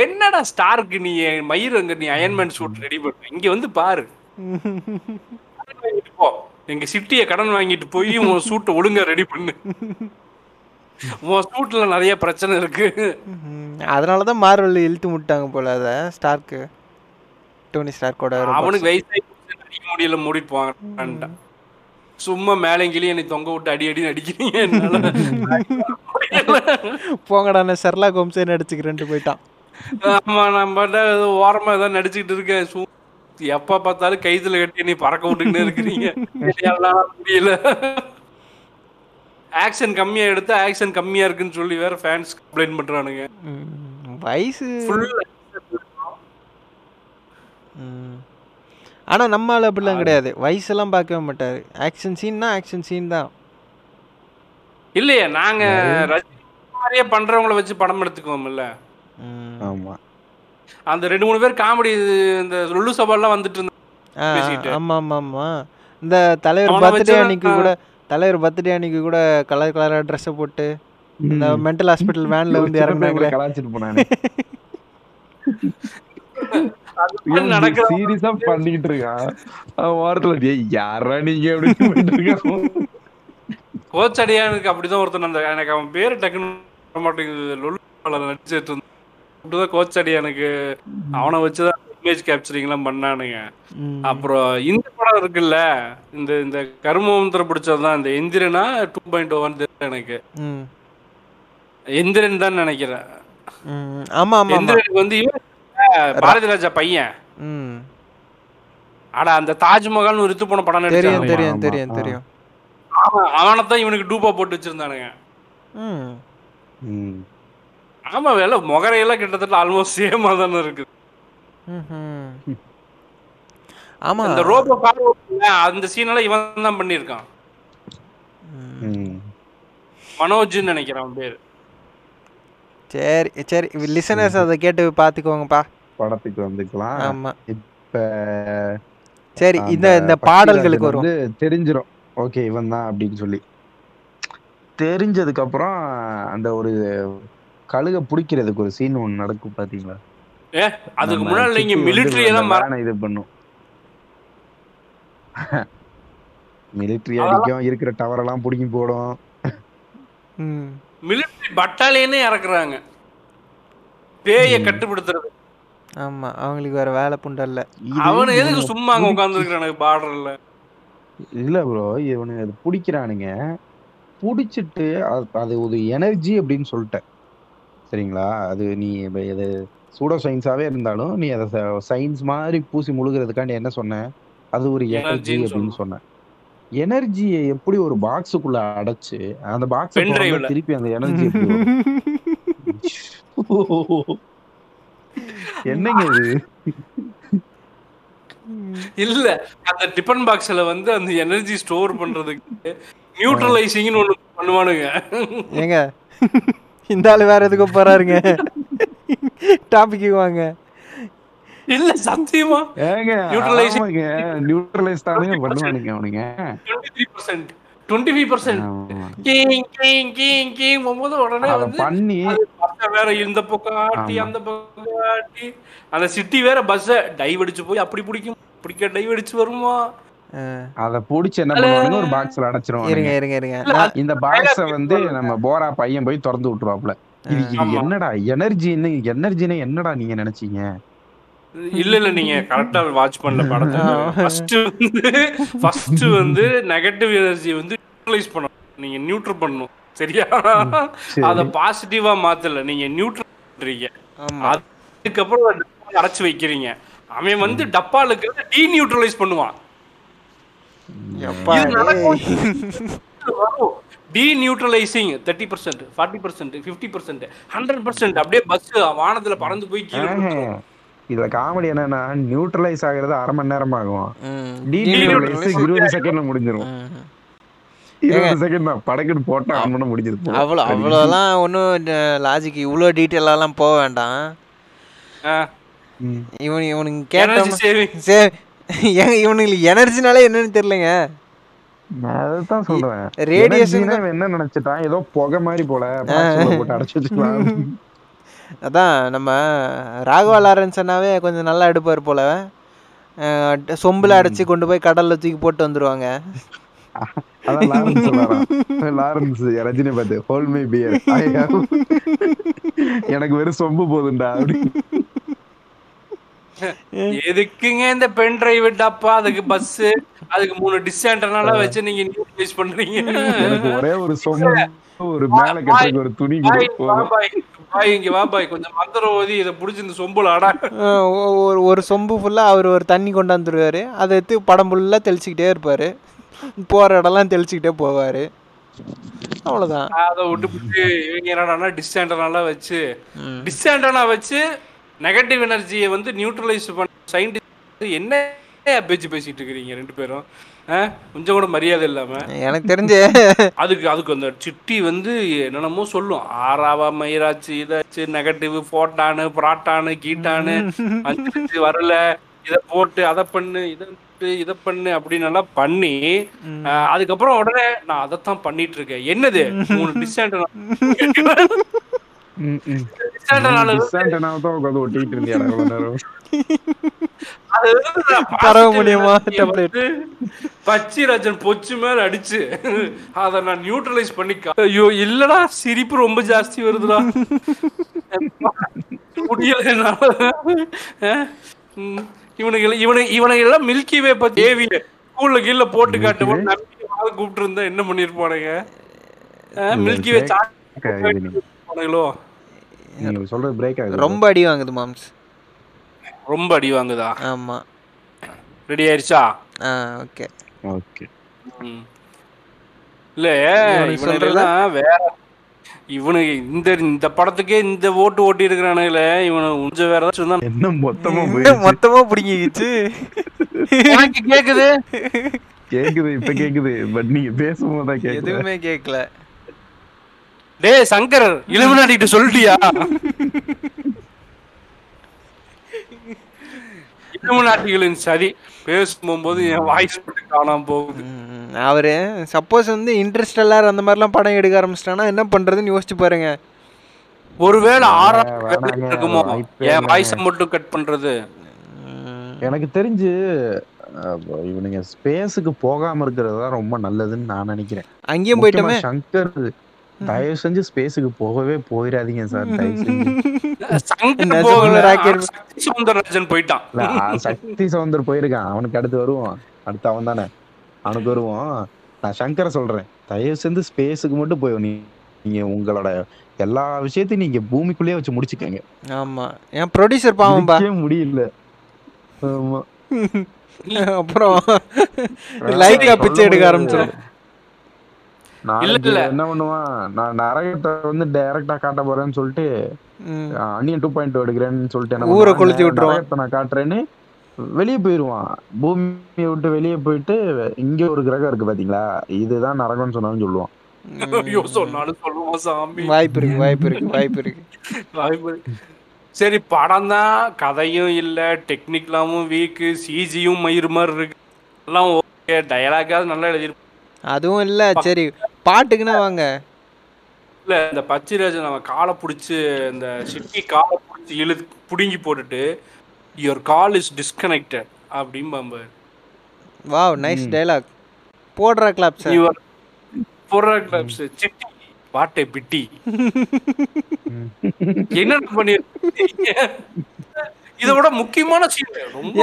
என்னடா ஸ்டார்க்கு நீ மயிர் அங்க நீ அயன்மேன் சூட் ரெடி பண்ண. இங்க வந்து பாரு. எங்க சிட்டிய கடன் வாங்கிட்டு போய் உன் சூட்டை ஒழுங்கா ரெடி பண்ணு. உன் சூட்ல நிறைய பிரச்சனை இருக்கு. ம், அதனாலதான் மார்வல் இழுத்து முட்டாங்க போல அத ஸ்டார்க்கு டோனி ஸ்டார்க்கோட அவனுக்கு வயசாகி போச்சு, நடிக்க முடியல மூடிட்டு போவாங்க சும்மா மேலங்கிலேயே என்னை தொங்க விட்டு அடி அடி அடிக்கிறீங்க. போங்கடா செர்லா கோம்ஸே நடிச்சுக்கிறேன்ட்டு போயிட்டான். ஆமா நான் பாட்டா ஏதோ ஓரமா ஏதோ நடிச்சுக்கிட்டு இருக்கேன். எப்ப பார்த்தாலும் கைத்துல கட்டி நீ பறக்க விட்டுக்கிட்டே இருக்கிறீங்க. முடியல. ஆக்ஷன் கம்மியா எடுத்தா ஆக்ஷன் கம்மியா இருக்குன்னு சொல்லி வேற ஃபேன்ஸ் கம்ப்ளைண்ட் பண்றானுங்க. ம், வயசு. ஃபுல் ம். ஆனால் நம்ம ஆள் அப்படிலாம் கிடையாது. வயசெல்லாம் பார்க்கவே மாட்டார். ஆக்ஷன் சீன்னா ஆக்ஷன் சீன் தான். இல்லையே நாங்க ரஜினி மாதிரியே பண்றவங்கள வச்சு படம் எடுத்துக்குவோம்ல. ம். ஆமா அந்த ரெண்டு மூணு பேர் காமெடி இந்த லுல்லு சபால்லாம் வந்துட்டு இருந்தா ஆ பேசிக்கிட்டு. ஆமாம் ஆமாம் ஆமாம் இந்த தலைவர் பர்த்டே அன்னைக்கு கூட தலைவர் பர்த்டே அன்னைக்கு கூட கலர் கலராக ட்ரெஸ்ஸை போட்டு இந்த மென்டல் ஹாஸ்பிட்டல் வேனில் வந்து இறங்குனாங்களே கலாச்சிட்டு போனானே. சீரியஸா பண்ணிட்டு இருக்கான். வாரத்துல "ஏய், யாரா நீங்க அப்படின்னு போயிட்டு இருக்கான்? கோச் அடியானுக்கு அப்படிதான் ஒருத்தன் அந்த எனக்கு அவன் பேரு டக்குன்னு மாட்டேங்குது. நடிச்சிட்டு இருந்தான் அப்படிதான் கோச் அடியானுக்கு அவனை வச்சுதான் இமேஜ் கேப்சரிங்லாம் பண்ணானுங்க. ம். அப்புறம் இந்த படம் இருக்குல்ல இந்த இந்த கருமந்திரம் பிடிச்சதுதான் இந்த எந்திரனா டூ பாயிண்ட் ஓவன் எனக்கு. ம். எந்திரன் தான் நினைக்கிறேன். ம் ஆமாம் ஆமாம் ஆமாம் எந்திரனுக்கு வந்து பாரதி ராஜா பையன். ம். ஆடா அந்த தாஜ்மஹால்னு ஒரு போன படம் தெரியும் தெரியும் ஆமா, தெரியும். தெரியும். அவனை தான் இவனுக்கு டூப்பா போட்டு வச்சிருந்தானுங்க. ம். ம். ஆமா வேலை முகரையெல்லாம் கிட்டத்தட்ட ஆல்மோஸ்ட் சேமா தானே இருக்கு. ஆமா. இந்த ரோபோ அந்த சீனெல்லாம் இவன் தான் பண்ணியிருக்கான். ம். மனோஜ்னு நினைக்கிறேன் அவன் பேர். சரி சரி. லிசனர்ஸ் அதை கேட்டு பார்த்துக்கோங்கப்பா படத்துக்கு வந்துக்கலாம். ஆமா. இப்ப சரி இந்த இந்த பாடல்களுக்கு வரும் வந்து தெரிஞ்சிரும். ஓகே இவன் தான் அப்படின்னு சொல்லி. தெரிஞ்சதுக்கு அப்புறம் அந்த ஒரு கழுக பிடிக்கிறதுக்கு ஒரு சீன் ஒண்ணு நடக்கும் பாத்தீங்களா? ஏ அதுக்கு முன்னாடி நீங்க அந்த எல்லாம் இது பண்ணும். மிலிட்ரி அடிக்கும் இருக்கிற டவர் எல்லாம் பிடிங்கி போடும். ம். மிலிட்ரி பட்டாலியனே இறக்குறாங்க. பேய. கட்டுப்படுத்துறது. ஆமா அவங்களுக்கு வேற வேலை புண்டல்ல அவனை எதுக்கு சும்மா அங்க உட்காந்துருக்கானுங்க பார்டர்ல இல்ல ப்ரோ இவனுங்க அது பிடிக்கிறானுங்க. பிடிச்சிட்டு அது- அது ஒரு எனர்ஜி அப்படின்னு சொல்லிட்டேன். சரிங்களா? அது நீ இது சூடோ சயின்ஸாவே இருந்தாலும் நீ அதை சயின்ஸ் மாதிரி பூசி முழுகிறதுக்காண்டி என்ன சொன்ன? அது ஒரு எனர்ஜி அப்படின்னு சொன்னேன் எனர்ஜியை எப்படி ஒரு பாக்ஸுக்குள்ள அடைச்சு அந்த பாக்ஸ். திருப்பி அந்த எனர்ஜி? என்னங்க இது? இல்ல அந்த டிபன் பாக்ஸ்ல வந்து அந்த எனர்ஜி ஸ்டோர் பண்றதுக்கு நியூட்ரலைசிங்னு ஒண்ணு பண்ணுவானுங்க. ஏங்க? இந்த ஆளு வேற எதுக்கு போறாருங்க? டாபிக்கு வாங்க. இல்ல சத்தியமா. ஏங்க ஆமாங்க. நியூட்ரலைஸ் தானே பண்ணுவானுங்க அவனுங்க. Twenty three percent twenty five percent ஆமா. கீங் கீங் கீங் கீங். போகும்போது உடனே வந்து பண்ணி வேற இந்த பக்கம் ஆட்டி. அந்த பக்கம் ஆட்டி. அந்த சிட்டி வேற பஸ்ஸ டைவ் அடிச்சு போய் அப்படி பிடிக்கும். பிடிக்க டைவ் அடிச்சு வருமா? அத புடிச்சு என்ன பண்ணுவானுங்க? ஒரு பாக்ஸ்ல இருங்க அடைச்சிருவானுங்க. இருங்க இருங்க நான்- இந்த பாக்ஸ வந்து நம்ம போரா பையன் போய் திறந்து விட்டுருவாப்ல இது. என்னடா எனர்ஜின்னு எனர்ஜினா என்னடா நீங்க நினைச்சீங்க? இல்ல இல்ல நீங்க கரெக்டா வாட்ச் பண்ணல படத்தை. ஃபர்ஸ்ட் வந்து ஃபர்ஸ்ட் வந்து நெகட்டிவ் எனர்ஜி வந்து நியூட்ரலைஸ் பண்ணணும். நீங்க நியூட்ரல் பண்ணணும். சரியா? சரி. அத பாசிட்டிவா மாத்தல. நீங்க நியூட்ரல் பண்றீங்க. ஆமா. அதுக்கப்புறம் அடைச்சு வைக்கிறீங்க. அவன் வந்து டப்பால இருக்கிறத டீ நியூட்ரலைஸ் பண்ணுவான். எப்பா இது நடக்கும். டேய். D neutralising thirty percent forty percent fifty percent hundred percent அப்படியே பஸ் வானத்துல பறந்து போய். இதுல காமெடி என்னன்னா நியூட்ரலைஸ் ஆகுறது அரை மணி நேரம் ஆகும். டீநியூட்ரலைஸ் இருபது செகண்ட்ல முடிஞ்சிரும் அவ்வளோ அவ்வளோலாம் ஒன்றும் லாஜிக் இவ்வளோ டீட்டெயிலாலாம் போக வேண்டாம். இவன் இவனுங்க energy கேட்டோம். சரி ஏங்க இவனுங்களுக்கு எனர்ஜினாலே என்னன்னு தெரியலங்க. நான் அதைத்தான் சொல்றேன். இவன் என்ன நினைச்சிட்டான்? ஏதோ புகை மாதிரி போல. போட்டு அடைச்சு வச்சுக்கலாம். அதான் நம்ம ராகவா லாரன்ஸ்னாவே கொஞ்சம் நல்லா எடுப்பார் போல. சொம்புல அடைச்சி கொண்டு போய் கடல்ல தூக்கி போட்டு வந்துருவாங்க. லாரன்ஸ் ரஜினி பார்த்து ஹோல் மை பியர் எனக்கு வெறும் சொம்பு போதுண்டா அப்படி எதுக்குங்க இந்த பென் டிரைவ் டப்பா? அதுக்கு பஸ் அதுக்கு மூணு டிஸ்டாண்டனால வச்சு நீங்க நியூட்ரலைஸ் பண்றீங்க. எனக்கு ஒரே ஒரு சொம்பு ஒரு மேல கட்டுறதுக்கு ஒரு துணி பாய், இங்க வா பாய். கொஞ்சம் மந்திரம் ஓதி இதை புடிச்சு இந்த சொம்புல அடா. ஒரு ஒரு சொம்பு ஃபுல்லாக அவர் ஒரு தண்ணி கொண்டாந்துருவாரு அதை எடுத்து படம் ஃபுல்லாக தெளிச்சிக்கிட்டே இருப்பார். போகிற இடம்லாம் தெளிச்சிக்கிட்டே போவார். அவ்வளோதான் அதை விட்டு விட்டு இவங்க என்னடான்னா டிஸ்டாண்டனால வச்சு டிஸ்டாண்டனா வச்சு நெகட்டிவ் எனர்ஜியை வந்து நியூட்ரலைஸ் பண்ண சயின்டிஸ்ட் என்ன பேச்சு பேசிட்டு இருக்கிறீங்க ரெண்டு பேரும்? கொஞ்சம் கூட மரியாதை இல்லாம. எனக்கு தெரிஞ்சு. அதுக்கு அதுக்கு அந்த சிட்டி வந்து என்னென்னமோ சொல்லும். ஆறாவா மயிராச்சு இதாச்சு நெகட்டிவ் போட்டானு புராட்டானு கீட்டானு அஞ்சு வரல இதை போட்டு அதை பண்ணு இதை இதை பண்ணு அப்படின்னு எல்லாம் பண்ணி அதுக்கப்புறம் உடனே நான் அதைத்தான் பண்ணிட்டு இருக்கேன். என்னது? மூணு டிஸ்டாண்ட் பச்சிராஜன் பொச்சு மேல அடிச்சு அத நான் நியூட்ரலைஸ் பண்ணி ஐயோ இல்லடா சிரிப்பு ரொம்ப ஜாஸ்தி வருதுடா முடியல இவனுக்கு இவனு இவனுக்கு எல்லாம் மில்கி வே பத்தி ஏவி ஸ்கூல்ல கீழ போட்டு காட்டுவோம் கூப்பிட்டு இருந்தா என்ன பண்ணிருப்பானுங்க மில்கி வே. சாப்பிடுவானுங்களோ நீங்க சொல்றது பிரேக் ஆகுது. ரொம்ப அடி வாங்குது மாம்ஸ். ரொம்ப அடி வாங்குதா? ஆமா. ரெடி ஆயிருச்சா? ஆ ஓகே. ஓகே. இல்ல இவனுக்கு இவனுக்கெல்லாம் வேற இவனுக்கு இந்த இந்த படத்துக்கே இந்த ஓட்டு ஓட்டி இருக்கிறானுங்களே இவனு கொஞ்சம் வேற ஏதாச்சும் என்ன மொத்தமா மொத்தமா பிடிங்கிக்கிச்சு? எனக்கு கேக்குது? கேக்குது இப்ப கேக்குது. பட் நீங்க பேசும்போது எதுவுமே கேட்கல டேய் சங்கர் இலுமினாட்டிட்டு சொல்லிட்டியா? இலுமினாட்டிகளின் சரி பேசும்போது என் வாய்ஸ் மட்டும் காணாம போகுது. அவரு சப்போஸ் வந்து இன்ட்ரெஸ்ட் எல்லாரும் அந்த மாதிரிலாம் படம் எடுக்க ஆரம்பிச்சிட்டானா என்ன பண்றதுன்னு யோசிச்சு பாருங்க. ஒருவேளை ஆறாம் இருக்குமோ? என். வாய்ஸை மட்டும் கட் பண்றது. எனக்கு தெரிஞ்சு இவனுங்க ஸ்பேஸுக்கு போகாம இருக்கிறது தான் ரொம்ப நல்லதுன்னு நான் நினைக்கிறேன். அங்கேயும் போயிட்டோமே. சங்கர் தயவு செஞ்சு ஸ்பேஸுக்கு போகவே போயிடாதீங்க சார் தயவு செஞ்சு போயிட்டான். சக்தி சவுந்தர் போயிருக்கான். அவனுக்கு அடுத்து வருவான் அடுத்து அவன் தானே. அவனுக்கு வருவான் நான் சங்கரை சொல்றேன். தயவு செஞ்சு ஸ்பேஸுக்கு மட்டும் போய் நீ நீங்க உங்களோட எல்லா விஷயத்தையும் நீங்க பூமிக்குள்ளேயே வச்சு முடிச்சுக்கங்க. ஆமா. என் ப்ரொடியூசர் முடிக்கவே முடியல. ஆமா. அப்புறம் லைக்கா பிச்சை எடுக்க ஆரம்பிச்சிடும். என்ன பண்ணுவான்? நான் நரகத்தை வந்து டைரக்டா காட்ட போறேன்னு சொல்லிட்டு ம், அன்னியன் டூ பாயிண்ட் எடுக்கிறேன்னு சொல்லிட்டு என்ன ஊரை கொளுத்தி விட்டுருவான். நான் காட்டுறேன்னு வெளியே போயிருவான். பூமியை விட்டு வெளியே போயிட்டு இங்க ஒரு கிரகம் இருக்கு பாத்தீங்களா? இதுதான் நரகம்னு சொன்னாலும் சொல்லுவான். ஐயோ சொன்னாலும் சொல்லுவான் சாமி. வாய்ப்பு இருக்கு வாய்ப்பு இருக்கு வாய்ப்பு இருக்கு. வாய்ப்பு இருக்கு. சரி படம் தான். கதையும் இல்ல டெக்னிக்கலாவும் வீக்கு சிஜியும் மயிர் மாதிரி இருக்கு. எல்லாம் ஓகே டயலாக்காவது நல்லா எழுதியிருப்பான் அதுவும் இல்ல சரி. பாட்டுக்குன்னா வாங்க. இல்ல இந்த பச்சிராஜன் அவன் காலை பிடிச்சி இந்த சிட்டி காலை பிடிச்சி இழு புடுங்கி போட்டுட்டு யுவர் கால் இஸ் டிஸ்கனெக்டட் அப்படிம்பாம்பு வாவ் நைஸ் டைலாக் போடுறா கிளாப் சார் யுவர் பொருளாக்ஸ் சிட்டி பாட்டை பிட்டி என்ன பண்ணிருக்கீங்க? இதை விட முக்கியமான சீன் ரொம்ப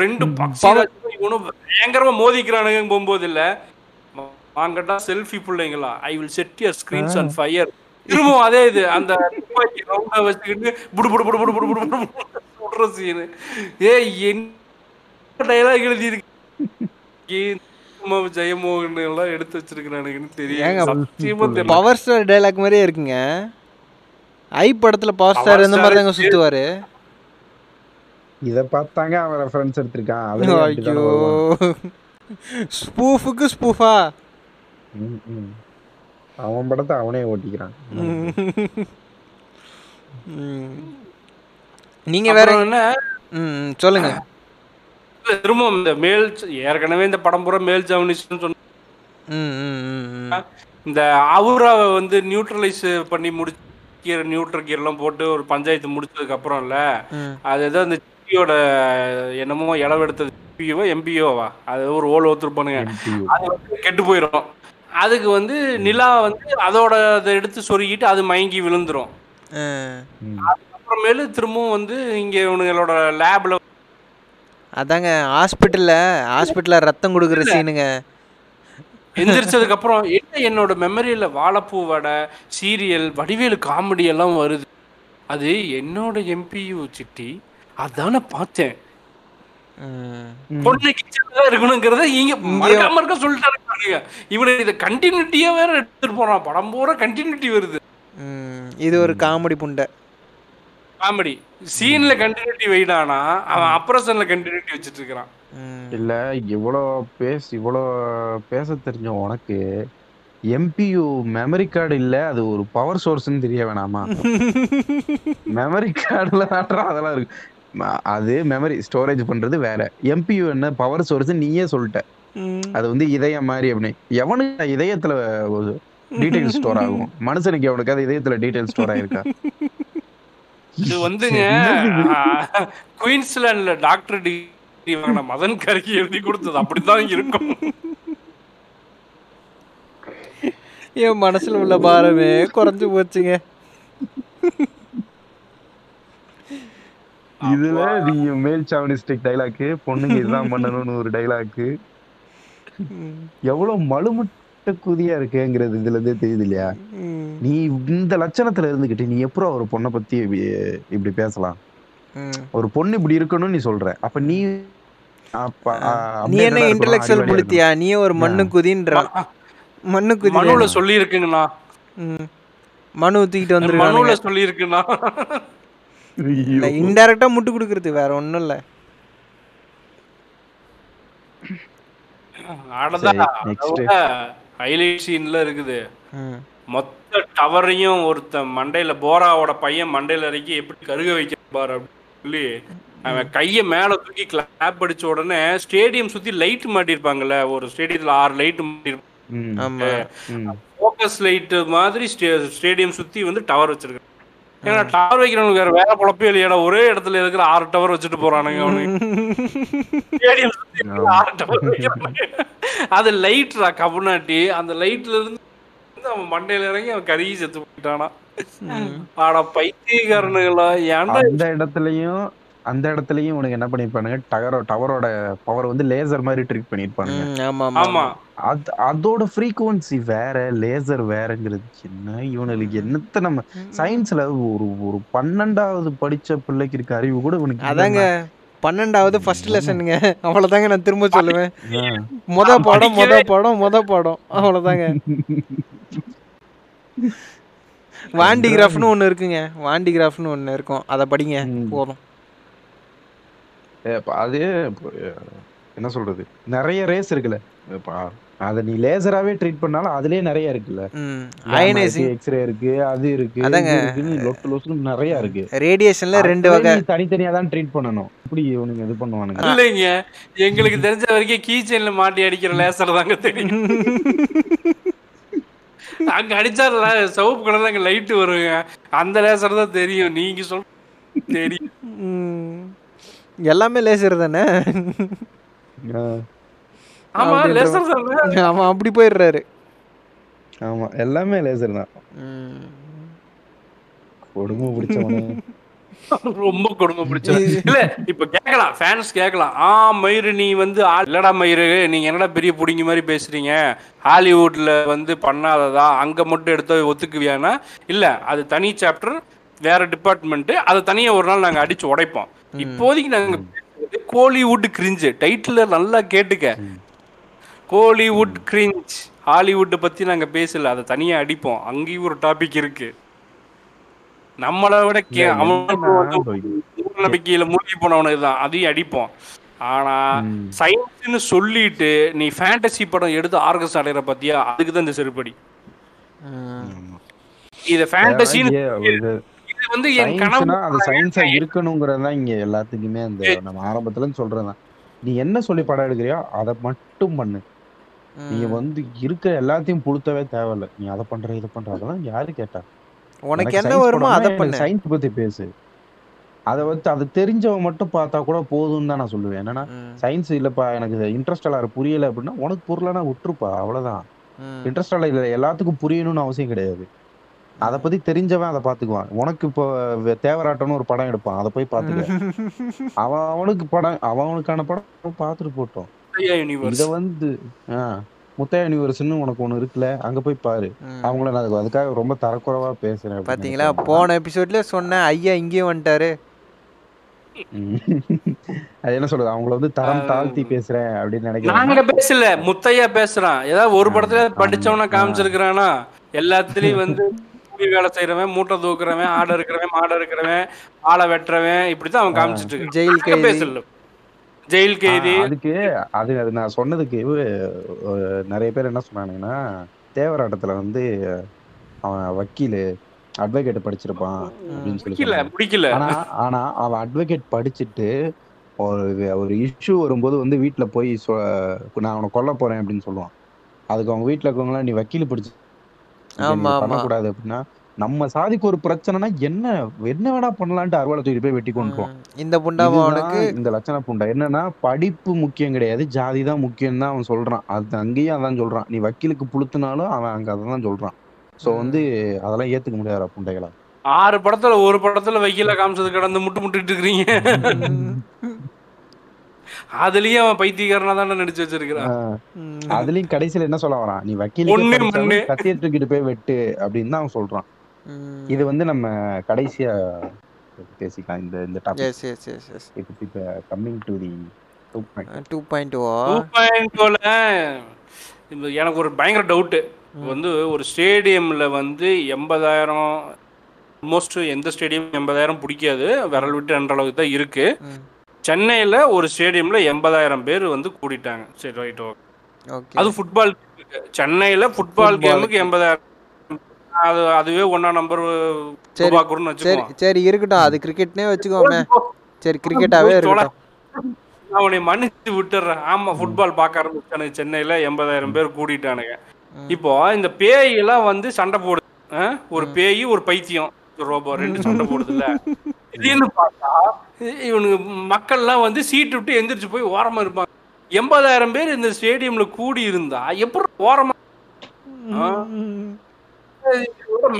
ரெண்டு பயங்கரமா மோதிக்கிறானுங்க போகும்போது இல்ல. வாங்கட்டா செல்ஃபி பிள்ளைங்களா? I will set your screens on fire திரும்பவும் அதே இது அந்த ரவுண்டா வச்சுக்கிட்டு புடு புடு புடு புடு புடு புடு புடு புடு சுடுற சீனு ஏ என்ன டைலாக் எழுதி இருக்கு ஜெயமோகன் எல்லாம் எடுத்து வச்சிருக்கிறானுங்கன்னு தெரியும் பவர் ஸ்டார் டைலாக் மாதிரியே இருக்குங்க. ஐ படத்துல பவர் ஸ்டார் இந்த மாதிரி தாங்க சுத்துவாரு. இத பார்த்தாங்க அவன் ரெஃபரன்ஸ் எடுத்திருக்கான். ஐயோ. ஸ்பூஃபுக்கு ஸ்பூஃபா. அவன் படத்தை அவனே ஓட்டிக்கிறான். நீங்க வேற என்ன? சொல்லுங்க. திரும்பவும் இந்த மேல் ஏற்கனவே இந்த படம் பூரா மேல் ஜவனிஸ்ட்னு சொன்ன. இந்த அவுரா வந்து நியூட்ரலைஸ் பண்ணி முடிச்சு நியூட்ரல் கீர்லாம் போட்டு ஒரு பஞ்சாயத்து முடிச்சதுக்கு அப்புறம் இல்ல ம். அது ஏதோ அந்த ஜிபியோட என்னமோ இளவெடுத்தது எம்பிஓவா எம்பிஓவா? அது ஒரு ஓல் ஒத்துருப்பானுங்க. அது வந்து கெட்டு போயிடும் அதுக்கு வந்து நிலா வந்து அதோட அதை எடுத்து சொருகிட்டு அது மயங்கி விழுந்துரும். அப்புறமேலு திரும்பவும் வந்து இங்க இவனுங்களோட லேப்ல அதாங்க ஹாஸ்பிட்டல்ல ஹாஸ்பிட்டல்ல ரத்தம் கொடுக்குற சீனுங்க. எந்திரிச்சதுக்கு அப்புறம் என்ன என்னோட மெமரியில வாழைப்பூ வடை சீரியல் வடிவேலு காமெடி எல்லாம் வருது. அது என்னோட எம்பியு சிட்டி. அதானே பார்த்தேன் ம். பொண்ணு கிச்சன்ல தான் இருக்கணுங்கிறத இங்க மறக்க மறக்க சொல்லிட்டாரு பாருங்க. இவனுக்கு இதை கண்டினியூட்டியா வேற எடுத்துட்டு போறான். படம் பூரா கண்டினியூட்டி வருது. இது ஒரு காமெடி புண்டை. காமெடி. சீன்ல கண்டினியூட்டி வைடானா அவன் அப்ரஷன்ல கண்டினியூட்டி வச்சிட்டு இருக்கிறான். இல்ல இவ்வளோ பேச இவ்வளோ பேச தெரிஞ்ச உனக்கு எம்பியு மெமரி கார்டு இல்ல அது ஒரு பவர் சோர்ஸ்னு தெரிய வேணாமா? மெமரி கார்டுல அதெல்லாம் இருக்கு. அது மெமரி ஸ்டோரேஜ் பண்றது வேற. எம்பியு என்ன? பவர் சோர்ஸ் நீயே சொல்லிட்ட. அது வந்து இதயம் மாதிரி அப்படின்னு எவனுக்கு இதயத்துல ஒரு டீடைல் ஸ்டோர் ஆகும்? மனுஷனுக்கு எவனுக்காவது இதயத்துல டீடைல் ஸ்டோர் ஆயிருக்கா? இது வந்துங்க குயின்ஸ்லாண்ட்ல டாக்டர் டிகிரி வாங்கின மதன் கருகி எழுதி கொடுத்தது. அப்படித்தான் இருக்கும். என் மனசுல உள்ள பாரமே குறைஞ்சு போச்சுங்க. இதுல நீங்க மேல் சாவனிஸ்டிக் டைலாக்கு பொண்ணுங்க இதுதான் பண்ணணும்னு ஒரு டைலாக்கு ம். எவ்வளவு மழுமுட்ட குதியா இருக்குங்கிறது இதுல இருந்தே தெரியுது இல்லையா. நீ இந்த லட்சணத்துல இருந்துகிட்டு நீ எப்பறம் ஒரு பொண்ணை பத்தி இப்படி- இப்படி பேசலாம். ஒரு பொண்ணு இப்படி இருக்கணும்னு நீ சொல்ற. அப்ப நீ நீ என்ன இன்டெலெக்சுவல் புளுத்தியா? நீ ஒரு மண்ணு குதின்ற மண்ணு குதி மனுல சொல்லி இருக்குங்கண்ணா. மனு தூக்கிட்டு மனுல வந்துருக்கானுங்க. சொல்லி இருக்குண்ணா. இன்டைரக்டா முட்டு கொடுக்கறது வேற ஒண்ணும் இல்ல. ஹைலைட் சீன்ல இருக்குது. மொத்த டவரையும் ஒருத்தன் மண்டையில போராவோட பையன் மண்டையில இறக்கி எப்படி கருக வைக்க பாரு அப்படின்னு சொல்லி அவன் கைய மேல தூக்கி கிளாப் அடிச்ச உடனே ஸ்டேடியம் சுத்தி லைட் மாட்டிருப்பாங்கல்ல ஒரு ஸ்டேடியத்துல ஆறு லைட் மாட்டிருப்பாங்க. ஃபோக்கஸ் லைட் மாதிரி ஸ்டே- ஸ்டேடியம் சுத்தி வந்து டவர் வச்சிருக்காங்க ஏன்னா டவர் வைக்கிறவனுக்கு வேற வேற பொழப்பே இல்லையாடா. ஒரே இடத்துல இருக்கிற ஆறு டவர் வச்சுட்டு போறானுங்க ஆறு டவர் அது லைட்ரா கபுனாட்டி. அந்த லைட்ல இருந்து அவன் மண்டையில இறங்கி அவன் கருகி செத்து போயிட்டானா. ஆனா பைத்தியக்காரனுங்களா ஏன்டா அந்த இடத்துலயும் அந்த இடத்துலயும் உனக்கு என்ன பண்ணிருப்பானுங்க? டவரோ டவரோட பவர் வந்து லேசர் மாதிரி ட்ரிக் பண்ணிருப்பானுங்க. ம், ஆமா ஆமா ஆமா. அது அதோட ஃப்ரீக்குவன்சி வேற லேசர் வேறங்கிறது என்ன? இவனுக்கு என்னத்த நம்ம சயின்ஸ்ல ஒரு ஒரு பன்னெண்டாவது படிச்ச பிள்ளைக்கு இருக்க அறிவு கூட இவனுக்கு அதாங்க பன்னெண்டாவது ஃபர்ஸ்ட் லெசனுங்க அவ்வளவுதாங்க நான் திரும்ப சொல்லுவேன். மொத பாடம் மொத பாடம் மொத பாடம். அவ்வளவுதாங்க. வாண்டிகிராஃப்னு ஒண்ணு இருக்குங்க. வாண்டிகிராஃப்னு ஒண்ணு இருக்கும். அதை படிங்க. போதும். அது என்ன சொல்றது? நிறைய ரேஸ் இருக்குல்ல. அத நீ லேசராவே ட்ரீட் பண்ணாலும் அதுலயே நிறைய இருக்குல்ல. அயனைசிங் எக்ஸ்ரே இருக்கு அது இருக்கு அதாங்க. லொட்டு லொசுன்னு நிறைய இருக்கு. ரேடியேஷன்ல ரெண்டு வகை. தனித்தனியா தான் ட்ரீட் பண்ணணும். இப்படி இவனுங்க இது பண்ணுவானுங்க. இல்லைங்க. எங்களுக்கு தெரிஞ்ச வரைக்கும் கீ செயின்ல மாட்டி அடிக்கிற லேசர் தாங்க தெரியும். அங்க அடிச்சா சிவப்பு கலர்ல அங்க லைட் வருங்க. அந்த லேசர் தான் தெரியும். நீங்க சொல் தெரியும். எல்லாமே லேசர் தானே? ஆமா லேசர் தானே. அவன் அப்படி போயிடுறாரு. ஆமா எல்லாமே லேசர் தான். ம். கொடுமை பிடிச்சவனு. ரொம்ப கொடுமை பிடிச்சது இல்ல இப்ப கேக்கலாம் ஃபேன்ஸ் கேக்கலாம். ஆ மயிறு நீ வந்து ஆ- இல்லடா மயிறு நீங்க என்னடா பெரிய புடிங்கி மாதிரி பேசுறீங்க? ஹாலிவுட்ல வந்து பண்ணாததா? அங்க மட்டும் எடுத்து ஒத்துக்குவியானா? இல்ல அது தனி சாப்டர் வேற டிபார்ட்மெண்ட் அதை தனியா ஒரு நாள் நாங்க அடிச்சு உடைப்போம். இப்போதைக்கு நாங்க கோலிவுட் கிரிஞ்சு. டைட்டில் நல்லா கேட்டுக்க. கோலிவுட் கிரிஞ்ச். ஹாலிவுட் பத்தி நாங்க பேசல. அதை தனியா அடிப்போம். அங்கேயும் ஒரு டாபிக் இருக்கு. நம்மளை விட கே நம்பிக்கையில மூழ்கி போனவனுக்கு தான். அதையும் அடிப்போம். ஆனா. சயின்ஸ்னு சொல்லிட்டு நீ ஃபேண்டசி படம் எடுத்து ஆர்கஸ் அடைகிற பத்தியா? அதுக்கு தான் இந்த செருப்படி. இது ஃபேண்டசின்னு இது வந்து என் கனவு சயின்ஸ்னா அது சயின்ஸா இருக்கணுங்கிறது தான் இங்க எல்லாத்துக்குமே அந்த நம்ம ஆரம்பத்துல இருந்து சொல்றதுதான். நீ என்ன சொல்லி படம் எடுக்கிறியோ அதை மட்டும் பண்ணு. நீ வந்து இருக்க எல்லாத்தையும் புழுத்தவே தேவையில்ல. நீ அதை பண்ற இதை பண்ற அதெல்லாம் யாரு கேட்டா? உனக்கு என்ன வருமோ அதை பண்ணு. சயின்ஸ் பத்தி பேசு. அதை வந்து அது தெரிஞ்சவன் மட்டும் பார்த்தா கூட போதும்னு தான் நான் சொல்லுவேன். என்னன்னா. சயின்ஸ் இல்லப்பா எனக்கு இன்ட்ரெஸ்ட் எல்லாம் புரியல அப்படின்னா உனக்கு புரியலன்னா விட்டுருப்பா அவ்வளவுதான். இன்ட்ரெஸ்ட் இல்ல எல்லாத்துக்கும் புரியணும்னு அவசியம் கிடையாது. அதை பத்தி தெரிஞ்சவன் அதை பாத்துக்குவான். உனக்கு இப்போ தேவராட்டம்னு ஒரு படம் எடுப்பான். அதை போய் பாத்துக்க. அவன் அவனுக்கு படம் அவனுக்கான படம் அவன் பார்த்துட்டு போட்டோம் இத வந்து ஆஹ் முத்தையா யூனிவர்ஸ்னு உனக்கு ஒண்ணு இருக்குல்ல அங்க போய் பாரு. அவங்கள நான் அதுக்கு- அதுக்காக ரொம்ப தரக்குறைவா பேசுறேன் பாத்தீங்களா. போன எபிசோட்ல சொன்னேன் ஐயா இங்கேயும் வந்துட்டாரு. அது என்ன சொல்றது? அவங்கள வந்து தரம் தாழ்த்தி பேசுறேன் அப்படின்னு நினைக்கிறேன். நாங்க பேசல. முத்தையா பேசுறான். ஏதாவது ஒரு படத்துல படிச்சவன. காமிச்சிருக்கிறானா? எல்லாத்துலயும் வந்து கூலி வேலை செய்யறவன் மூட்டை தூக்குறவன் ஆடை இருக்கிறவன் மாடை இருக்கிறவன் ஆளை வெட்டுறவன் இப்படித்தான் அவன் காமிச்சிட்டு ஜெயில் கைதி. ஜெயில் கைதி அதுக்கு அது அது நான் சொன்னதுக்கு நிறைய பேர் என்ன சொன்னானுங்கன்னா தேவராட்டத்துல வந்து அவன் வக்கீல் அட்வொகேட் படிச்சிருப்பான் அப்படின்னு சொல்லி பிடிக்கல சொன்னாங்க. பிடிக்கல ஆனா ஆனா அவன் அட்வொகேட் படிச்சுட்டு ஒரு ஒரு இஷ்யூ வரும்போது வந்து வீட்ல போய் நான் அவனை கொல்ல போறேன் அப்படின்னு சொல்லுவான் அதுக்கு அவங்க வீட்ல இருக்கவங்களாம் நீ வக்கீல் படிச்சு. பண்ணக்கூடாது அப்படின்னா நம்ம சாதிக்கு ஒரு பிரச்சனைனா என்ன என்ன வேணா பண்ணலான்ட்டு அறுவாலை தூக்கி போய் வெட்டி கொண்டுருவோம். இந்த புண்டாவை அவனுக்கு இந்த லட்சண புண்டை. என்னன்னா படிப்பு முக்கியம் கிடையாது ஜாதி தான் முக்கியம் தான் அவன் சொல்றான். அது அங்கேயும் அதான் சொல்றான். நீ வக்கீலுக்கு புளுத்துனாலும் அவன் அங்க அதான் சொல்றான். சோ. வந்து அதெல்லாம் ஏத்துக்க முடியாதா புண்டைகளா. ஆறு படத்துல ஒரு படத்துல வக்கீல காமிச்சது கடந்து முட்டு முட்டுட்டு இருக்கிறீங்க. அதுலயும் அவன் பைத்தியக்காரனா தானே நடிச்சு வச்சிருக்கிறான். அதுலயும் கடைசியில என்ன சொல்ல வரான்? நீ ஒண்ணு வக்கீலுக்கு மண்ணு. படிச்சாலும் கத்தியை தூக்கிட்டு போய் வெட்டு அப்படின்னு தான் அவன் சொல்றான். இது வந்து நம்ம கடைசியா பேசிக்கலாம். இந்த இந்த topic yes yes yes yes இப்போ இப்போ coming to the to point to point oh? To point எனக்கு ஒரு பயங்கர டவுட்டு வந்து ஒரு ஸ்டேடியம்ல வந்து எண்பதாயிரம் ஆல்மோஸ்ட் எந்த ஸ்டேடியம் எண்பதாயிரம் பிடிக்காது. விரல் விட்டு என்ற அளவுக்கு தான் இருக்கு. ம். சென்னையில ஒரு ஸ்டேடியம்ல எண்பதாயிரம் பேர் வந்து கூடிட்டாங்க. சரி ரைட் ஓகே அது ஃபுட்பால் சென்னையில ஃபுட்பால் Football. கேமுக்கு எண்பதாயிரம் அது அதுவே ஒன்னா நம்பர் சரி, சரி இருக்கட்டும். அது கிரிக்கெட்னே வச்சுக்கோமே. சரி கிரிக்கெட்டாவே இருக்கட்டும். உன்னை மன்னிச்சு விட்டுறேன். ஆமா ஃபுட்பால் பார்க்க ஆரம்பிச்சானுங்க. சென்னையில எண்பதாயிரம் பேர் கூடிட்டானுங்க. இப்போ இந்த பேய் எல்லாம் வந்து சண்டை போடுது? ஒரு பேய் ஒரு பைத்தியம். ரோபோ ரெண்டு சண்டை போடுதுல்ல. திடீர்னு பார்த்தா இவனுங்க மக்கள்லாம் வந்து சீட்டு விட்டு எந்திரிச்சு போய் ஓரமா இருப்பாங்க. எண்பதாயிரம் பேர் இந்த ஸ்டேடியம்ல கூடி இருந்தா எப்படி ஓரமா?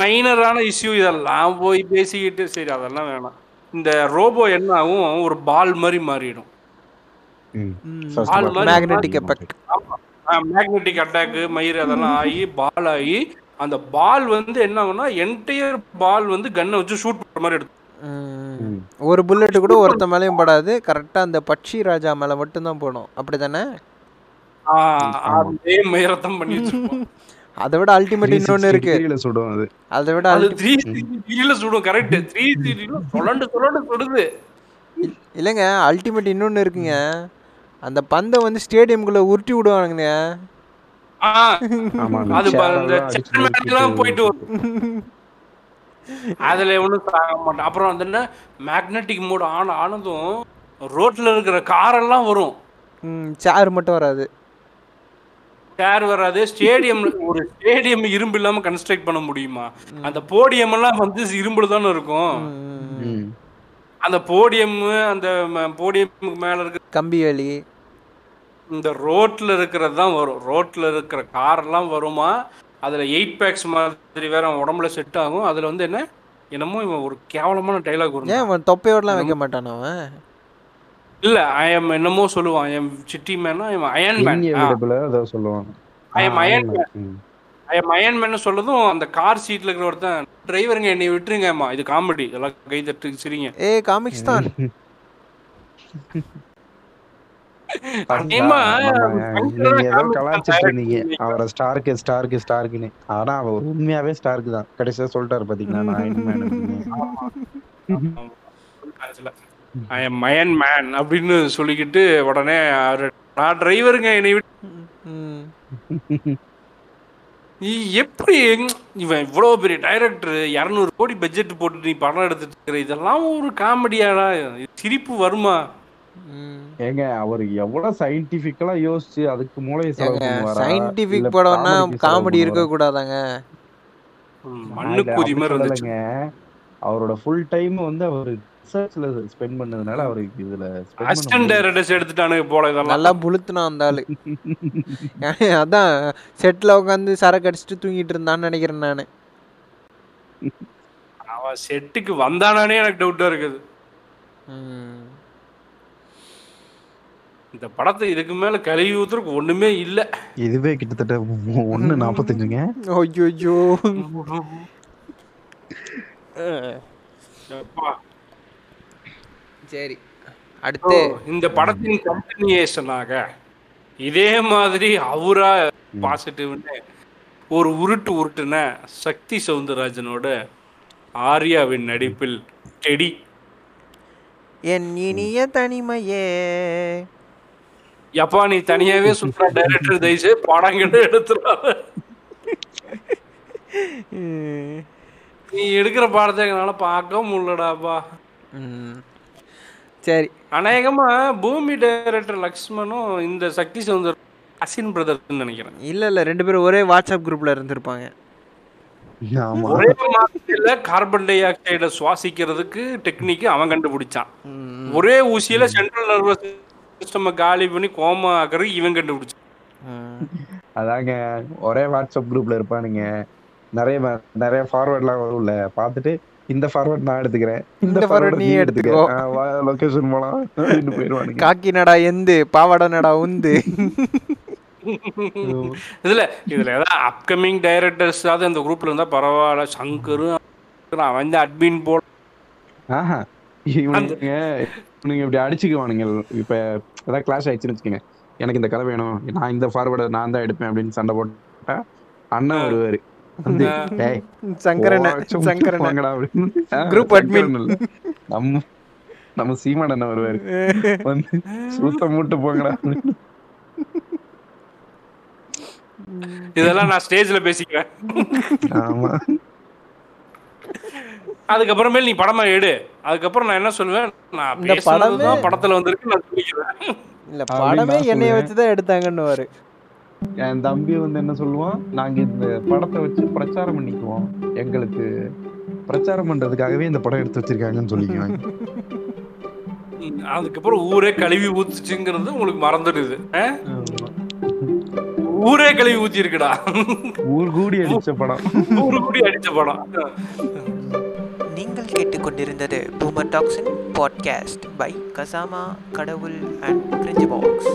மைனரான இஷ்யூ இதெல்லாம் போய் பேசிக்கிட்டு சரி அதெல்லாம் வேணாம். இந்த ரோபோ என்ன ஆகும்? ஒரு பால் மாதிரி மாறிடும். மாதிரி மேக்னெட்டிக் எஃபெக்ட் மேக்னெட்டிக் அட்டாக் மயிர் அதெல்லாம் ஆகி பால் ஆகி அந்த பால் வந்து என்ன ஆகும்னா என்டையர் பால் வந்து கன்னை வச்சு ஷூட் பண்ற மாதிரி எடுத்து. ஒரு புல்லட் கூட ஒருத்த மேலயும் படாது. கரெக்டா அந்த பட்சி ராஜா மேல மட்டும் தான் போடும் அப்படிதானே அதே மயிரத்தம் பண்ணி அதை விட அல்டிமேட் இன்னொன்னு 360 இருக்கு சுடும் அது. அதை விட அது த்ரீ டிகிரில சுடும் கரெக்ட் த்ரீ டிகிரில சுழண்டு சுழண்டு சுடுது. இல்- இல்லைங்க அல்டிமேட் இன்னொன்னு இருக்குங்க. அந்த பந்தை வந்து ஸ்டேடியம்குள்ள உருட்டி விடுவானுங்க. ஆ, ஆமா அது போயிட்டு வரும். அதுல ஒன்றும் தாங்க மாட்டேன். அப்புறம் வந்து என்ன? மேக்னெட்டிக் மோட் ஆன ஆனதும் ரோட்ல இருக்கிற காரெல்லாம் வரும். சேர் மட்டும் வராது. சேர் வராது. ஸ்டேடியம் ஒரு ஸ்டேடியம் இரும்பு இல்லாம கன்ஸ்ட்ரக்ட் பண்ண முடியுமா? அந்த போடியம் எல்லாம் வந்து இரும்புல தானே இருக்கும். ம், ம். அந்த போடியம் அந்த போடியமுக்கு மேல இருக்க கம்பி வேலி. இந்த ரோட்ல இருக்கிறது தான் வரும். ரோட்ல இருக்கிற கார் எல்லாம் வருமா? அதுல எயிட் பேக்ஸ் மாதிரி வேற அவன் உடம்புல செட் ஆகும். அதுல வந்து என்ன? என்னமோ இவன் ஒரு கேவலமான டைலாக் வரும். ஏன் அவன் தொப்பையோடலாம் வைக்க மாட்டான் அவன்? இல்ல ஐ எம் என்னமோ சொல்லுவான். என் சிட்டி மேனா இவன் அயன் மேன் ஏதோ சொல்லுவாங்க. I am ah, Iron Iron Man. ம். ஐ எம் அயன் மேன் சொல்லதும் அந்த கார் சீட்ல இருக்கிற ஒருத்தன் டிரைவருங்க என்னை விட்டுருங்கம்மா. இது காமெடி எல்லாம் கை தட்டு சிரிங்க. ஏ காமிக்ஸ் தான் அதிகமா நம்ம நீங்க ஏதோ கலாய்ச்சிட்டு இருந்தீங்க அவரை ஸ்டார்க்கு ஸ்டார்க்கு ஸ்டார்க்குன்னு. ஆனா அவர் உண்மையாவே ஸ்டார்க்கு தான். கடைசியா சொல்லிட்டாரு பாத்தீங்களா நான் மயன் மேன் அப்படின்னு சொல்லிக்கிட்டு உடனே அவரு, நான் டிரைவருங்க என்னை விட்டு எப்படி இவன் இவ்வளவு பெரிய டைரக்டர் இரநூறு கோடி பட்ஜெட் போட்டு நீ படம் எடுத்துட்டு இருக்கிற இதெல்லாம் ஒரு காமெடியாடா சிரிப்பு வருமா. ஏங்க அவர் எவ்வளவு சயின்டிபிக்கலா யோசிச்சு அதுக்கு மூளையை செலவு ஏங்க பண்ணுவாரா? சயின்டிபிக் படம்னா காமெடி இருக்க? கூடாதாங்க. அவரோட ஃபுல் டைம் வந்து அவர் ரிசர்ச்ல ஸ்பெண்ட் பண்ணதுனால அவருக்கு இதுல அசிஸ்டன்ட். டைரக்டர்ஸ் எடுத்துட்டானுங்க போல இதெல்லாம். நல்லா புளுத்துனான் அந்த ஆளு. அதான் செட்டில் உட்காந்து சரக்கு அடிச்சுட்டு தூங்கிட்டு இருந்தான்னு நினைக்கிறேன் நான். அவன் செட்டுக்கு வந்தானே எனக்கு டவுட்டா இருக்குது. இந்த படத்தை இதுக்கு மேல கழுவி ஊத்துறதுக்கு ஒண்ணுமே இல்ல. இதுவே கிட்டத்தட்ட ஒன்னு நாப்பத்தஞ்சுங்க. ஐயோ. சரி. அடுத்து. இந்த படத்தின் கண்டினியூஷனாக இதே மாதிரி அவரா பாசிட்டிவ்னு ஒரு உருட்டு உருட்டுன சக்தி சவுந்தரராஜனோட ஆர்யாவின் நடிப்பில் டெடி. என் இனிய தனிமையே. எப்பா நீ தனியாவே சுற்றுலா டைரக்டர் தயவுசு படங்கிட்ட எடுத்துறாரு ம். நீ எடுக்கிற படத்தை எங்களால பார்க்க முடியலடாப்பா. சரி. அநேகமா பூமி டைரக்டர் லக்ஷ்மணும் இந்த சக்தி சவுந்தர் அசின் பிரதர்ஸ் நினைக்கிறேன். இல்லை இல்லை. ரெண்டு பேரும் ஒரே வாட்ஸ்அப் குரூப்பில் இருந்திருப்பாங்க. ஆமா. ஒரே மாதிரில கார்பன் டை ஆக்சைடை சுவாசிக்கிறதுக்கு டெக்னிக் அவன் கண்டுபிடிச்சான். ஒரே ஊசியில சென்ட்ரல் நர்வஸ் சிஸ்டம் காலி பண்ணி கோமா ஆக்குறது இவன் கண்டுபிடிச்சான் ம். அதாங்க ஒரே வாட்ஸ்அப் குரூப்ல இருப்பானுங்க. நிறைய நிறைய ஃபார்வர்ட்லாம் வரும்ல. பார்த்துட்டு இந்த ஃபார்வர்ட் நான் எடுத்துக்கிறேன். இந்த forward நீ எடுத்துக்கோ. லொகேஷன் போலாம். போயிருவானுங்க காக்கி நடா எந்து பாவாடை நடா உந்து. இதுல இதுல ஏதாவது அப்கமிங் டைரக்டர்ஸ் அந்த குரூப்ல இருந்தா பரவாயில்ல. சங்கரும் அவன் வந்து அட்மின் போல. ஆஹா. இவனுங்க இவனுங்க இப்படி அடிச்சுக்குவானுங்க. இப்ப ஏதாவது கிளாஸ் ஆயிடுச்சுன்னு வச்சுக்கோங்க. எனக்கு இந்த கதை வேணும். நான் இந்த ஃபார்வர்டை நான் தான் எடுப்பேன் அப்படின்னு சண்டை போட்டா அண்ணன் வருவாரு. நம்ம நம்ம சீமான் அண்ணன் வருவாரு. வந்து சுத்த மூட்டு போங்கடா. அப்படின்னு. இதெல்லாம் நான் ஸ்டேஜ்ல பேசிக்குவேன். ஆமா. அதுக்கப்புறமேல் நீ படமா எடு. அதுக்கப்புறம் நான் என்ன சொல்லுவேன்? நான் இந்த படமே- படத்துல வந்திருக்கு நான் சொல்லிக்கிறேன். இல்ல படமே என்னைய சொல்லுவேன். வச்சு தான் எடுத்தாங்கன்னுவாரு. என் தம்பி வந்து என்ன சொல்லுவான்? நாங்க இந்த படத்தை வச்சு பிரச்சாரம் பண்ணிக்குவோம். எங்களுக்கு பிரச்சாரம் பண்றதுக்காகவே இந்த படம் எடுத்து வச்சிருக்காங்கன்னு சொல்லிக்குவாங்க அதுக்கப்புறம் ஊரே கழுவி ஊத்துச்சுங்கிறது உங்களுக்கு மறந்துடுது? ஊரே கழுவி ஊத்தி இருக்குடா ஊர் கூடி அடிச்ச படம். ஊரு கூடி அடிச்ச படம். நீங்கள் கேட்டுக்கொண்டிருந்தது பூமர் டாக்ஸின் பாட்காஸ்ட் பை கசாமா கடவுள் அண்ட் கிரிஞ்ச் பாக்ஸ்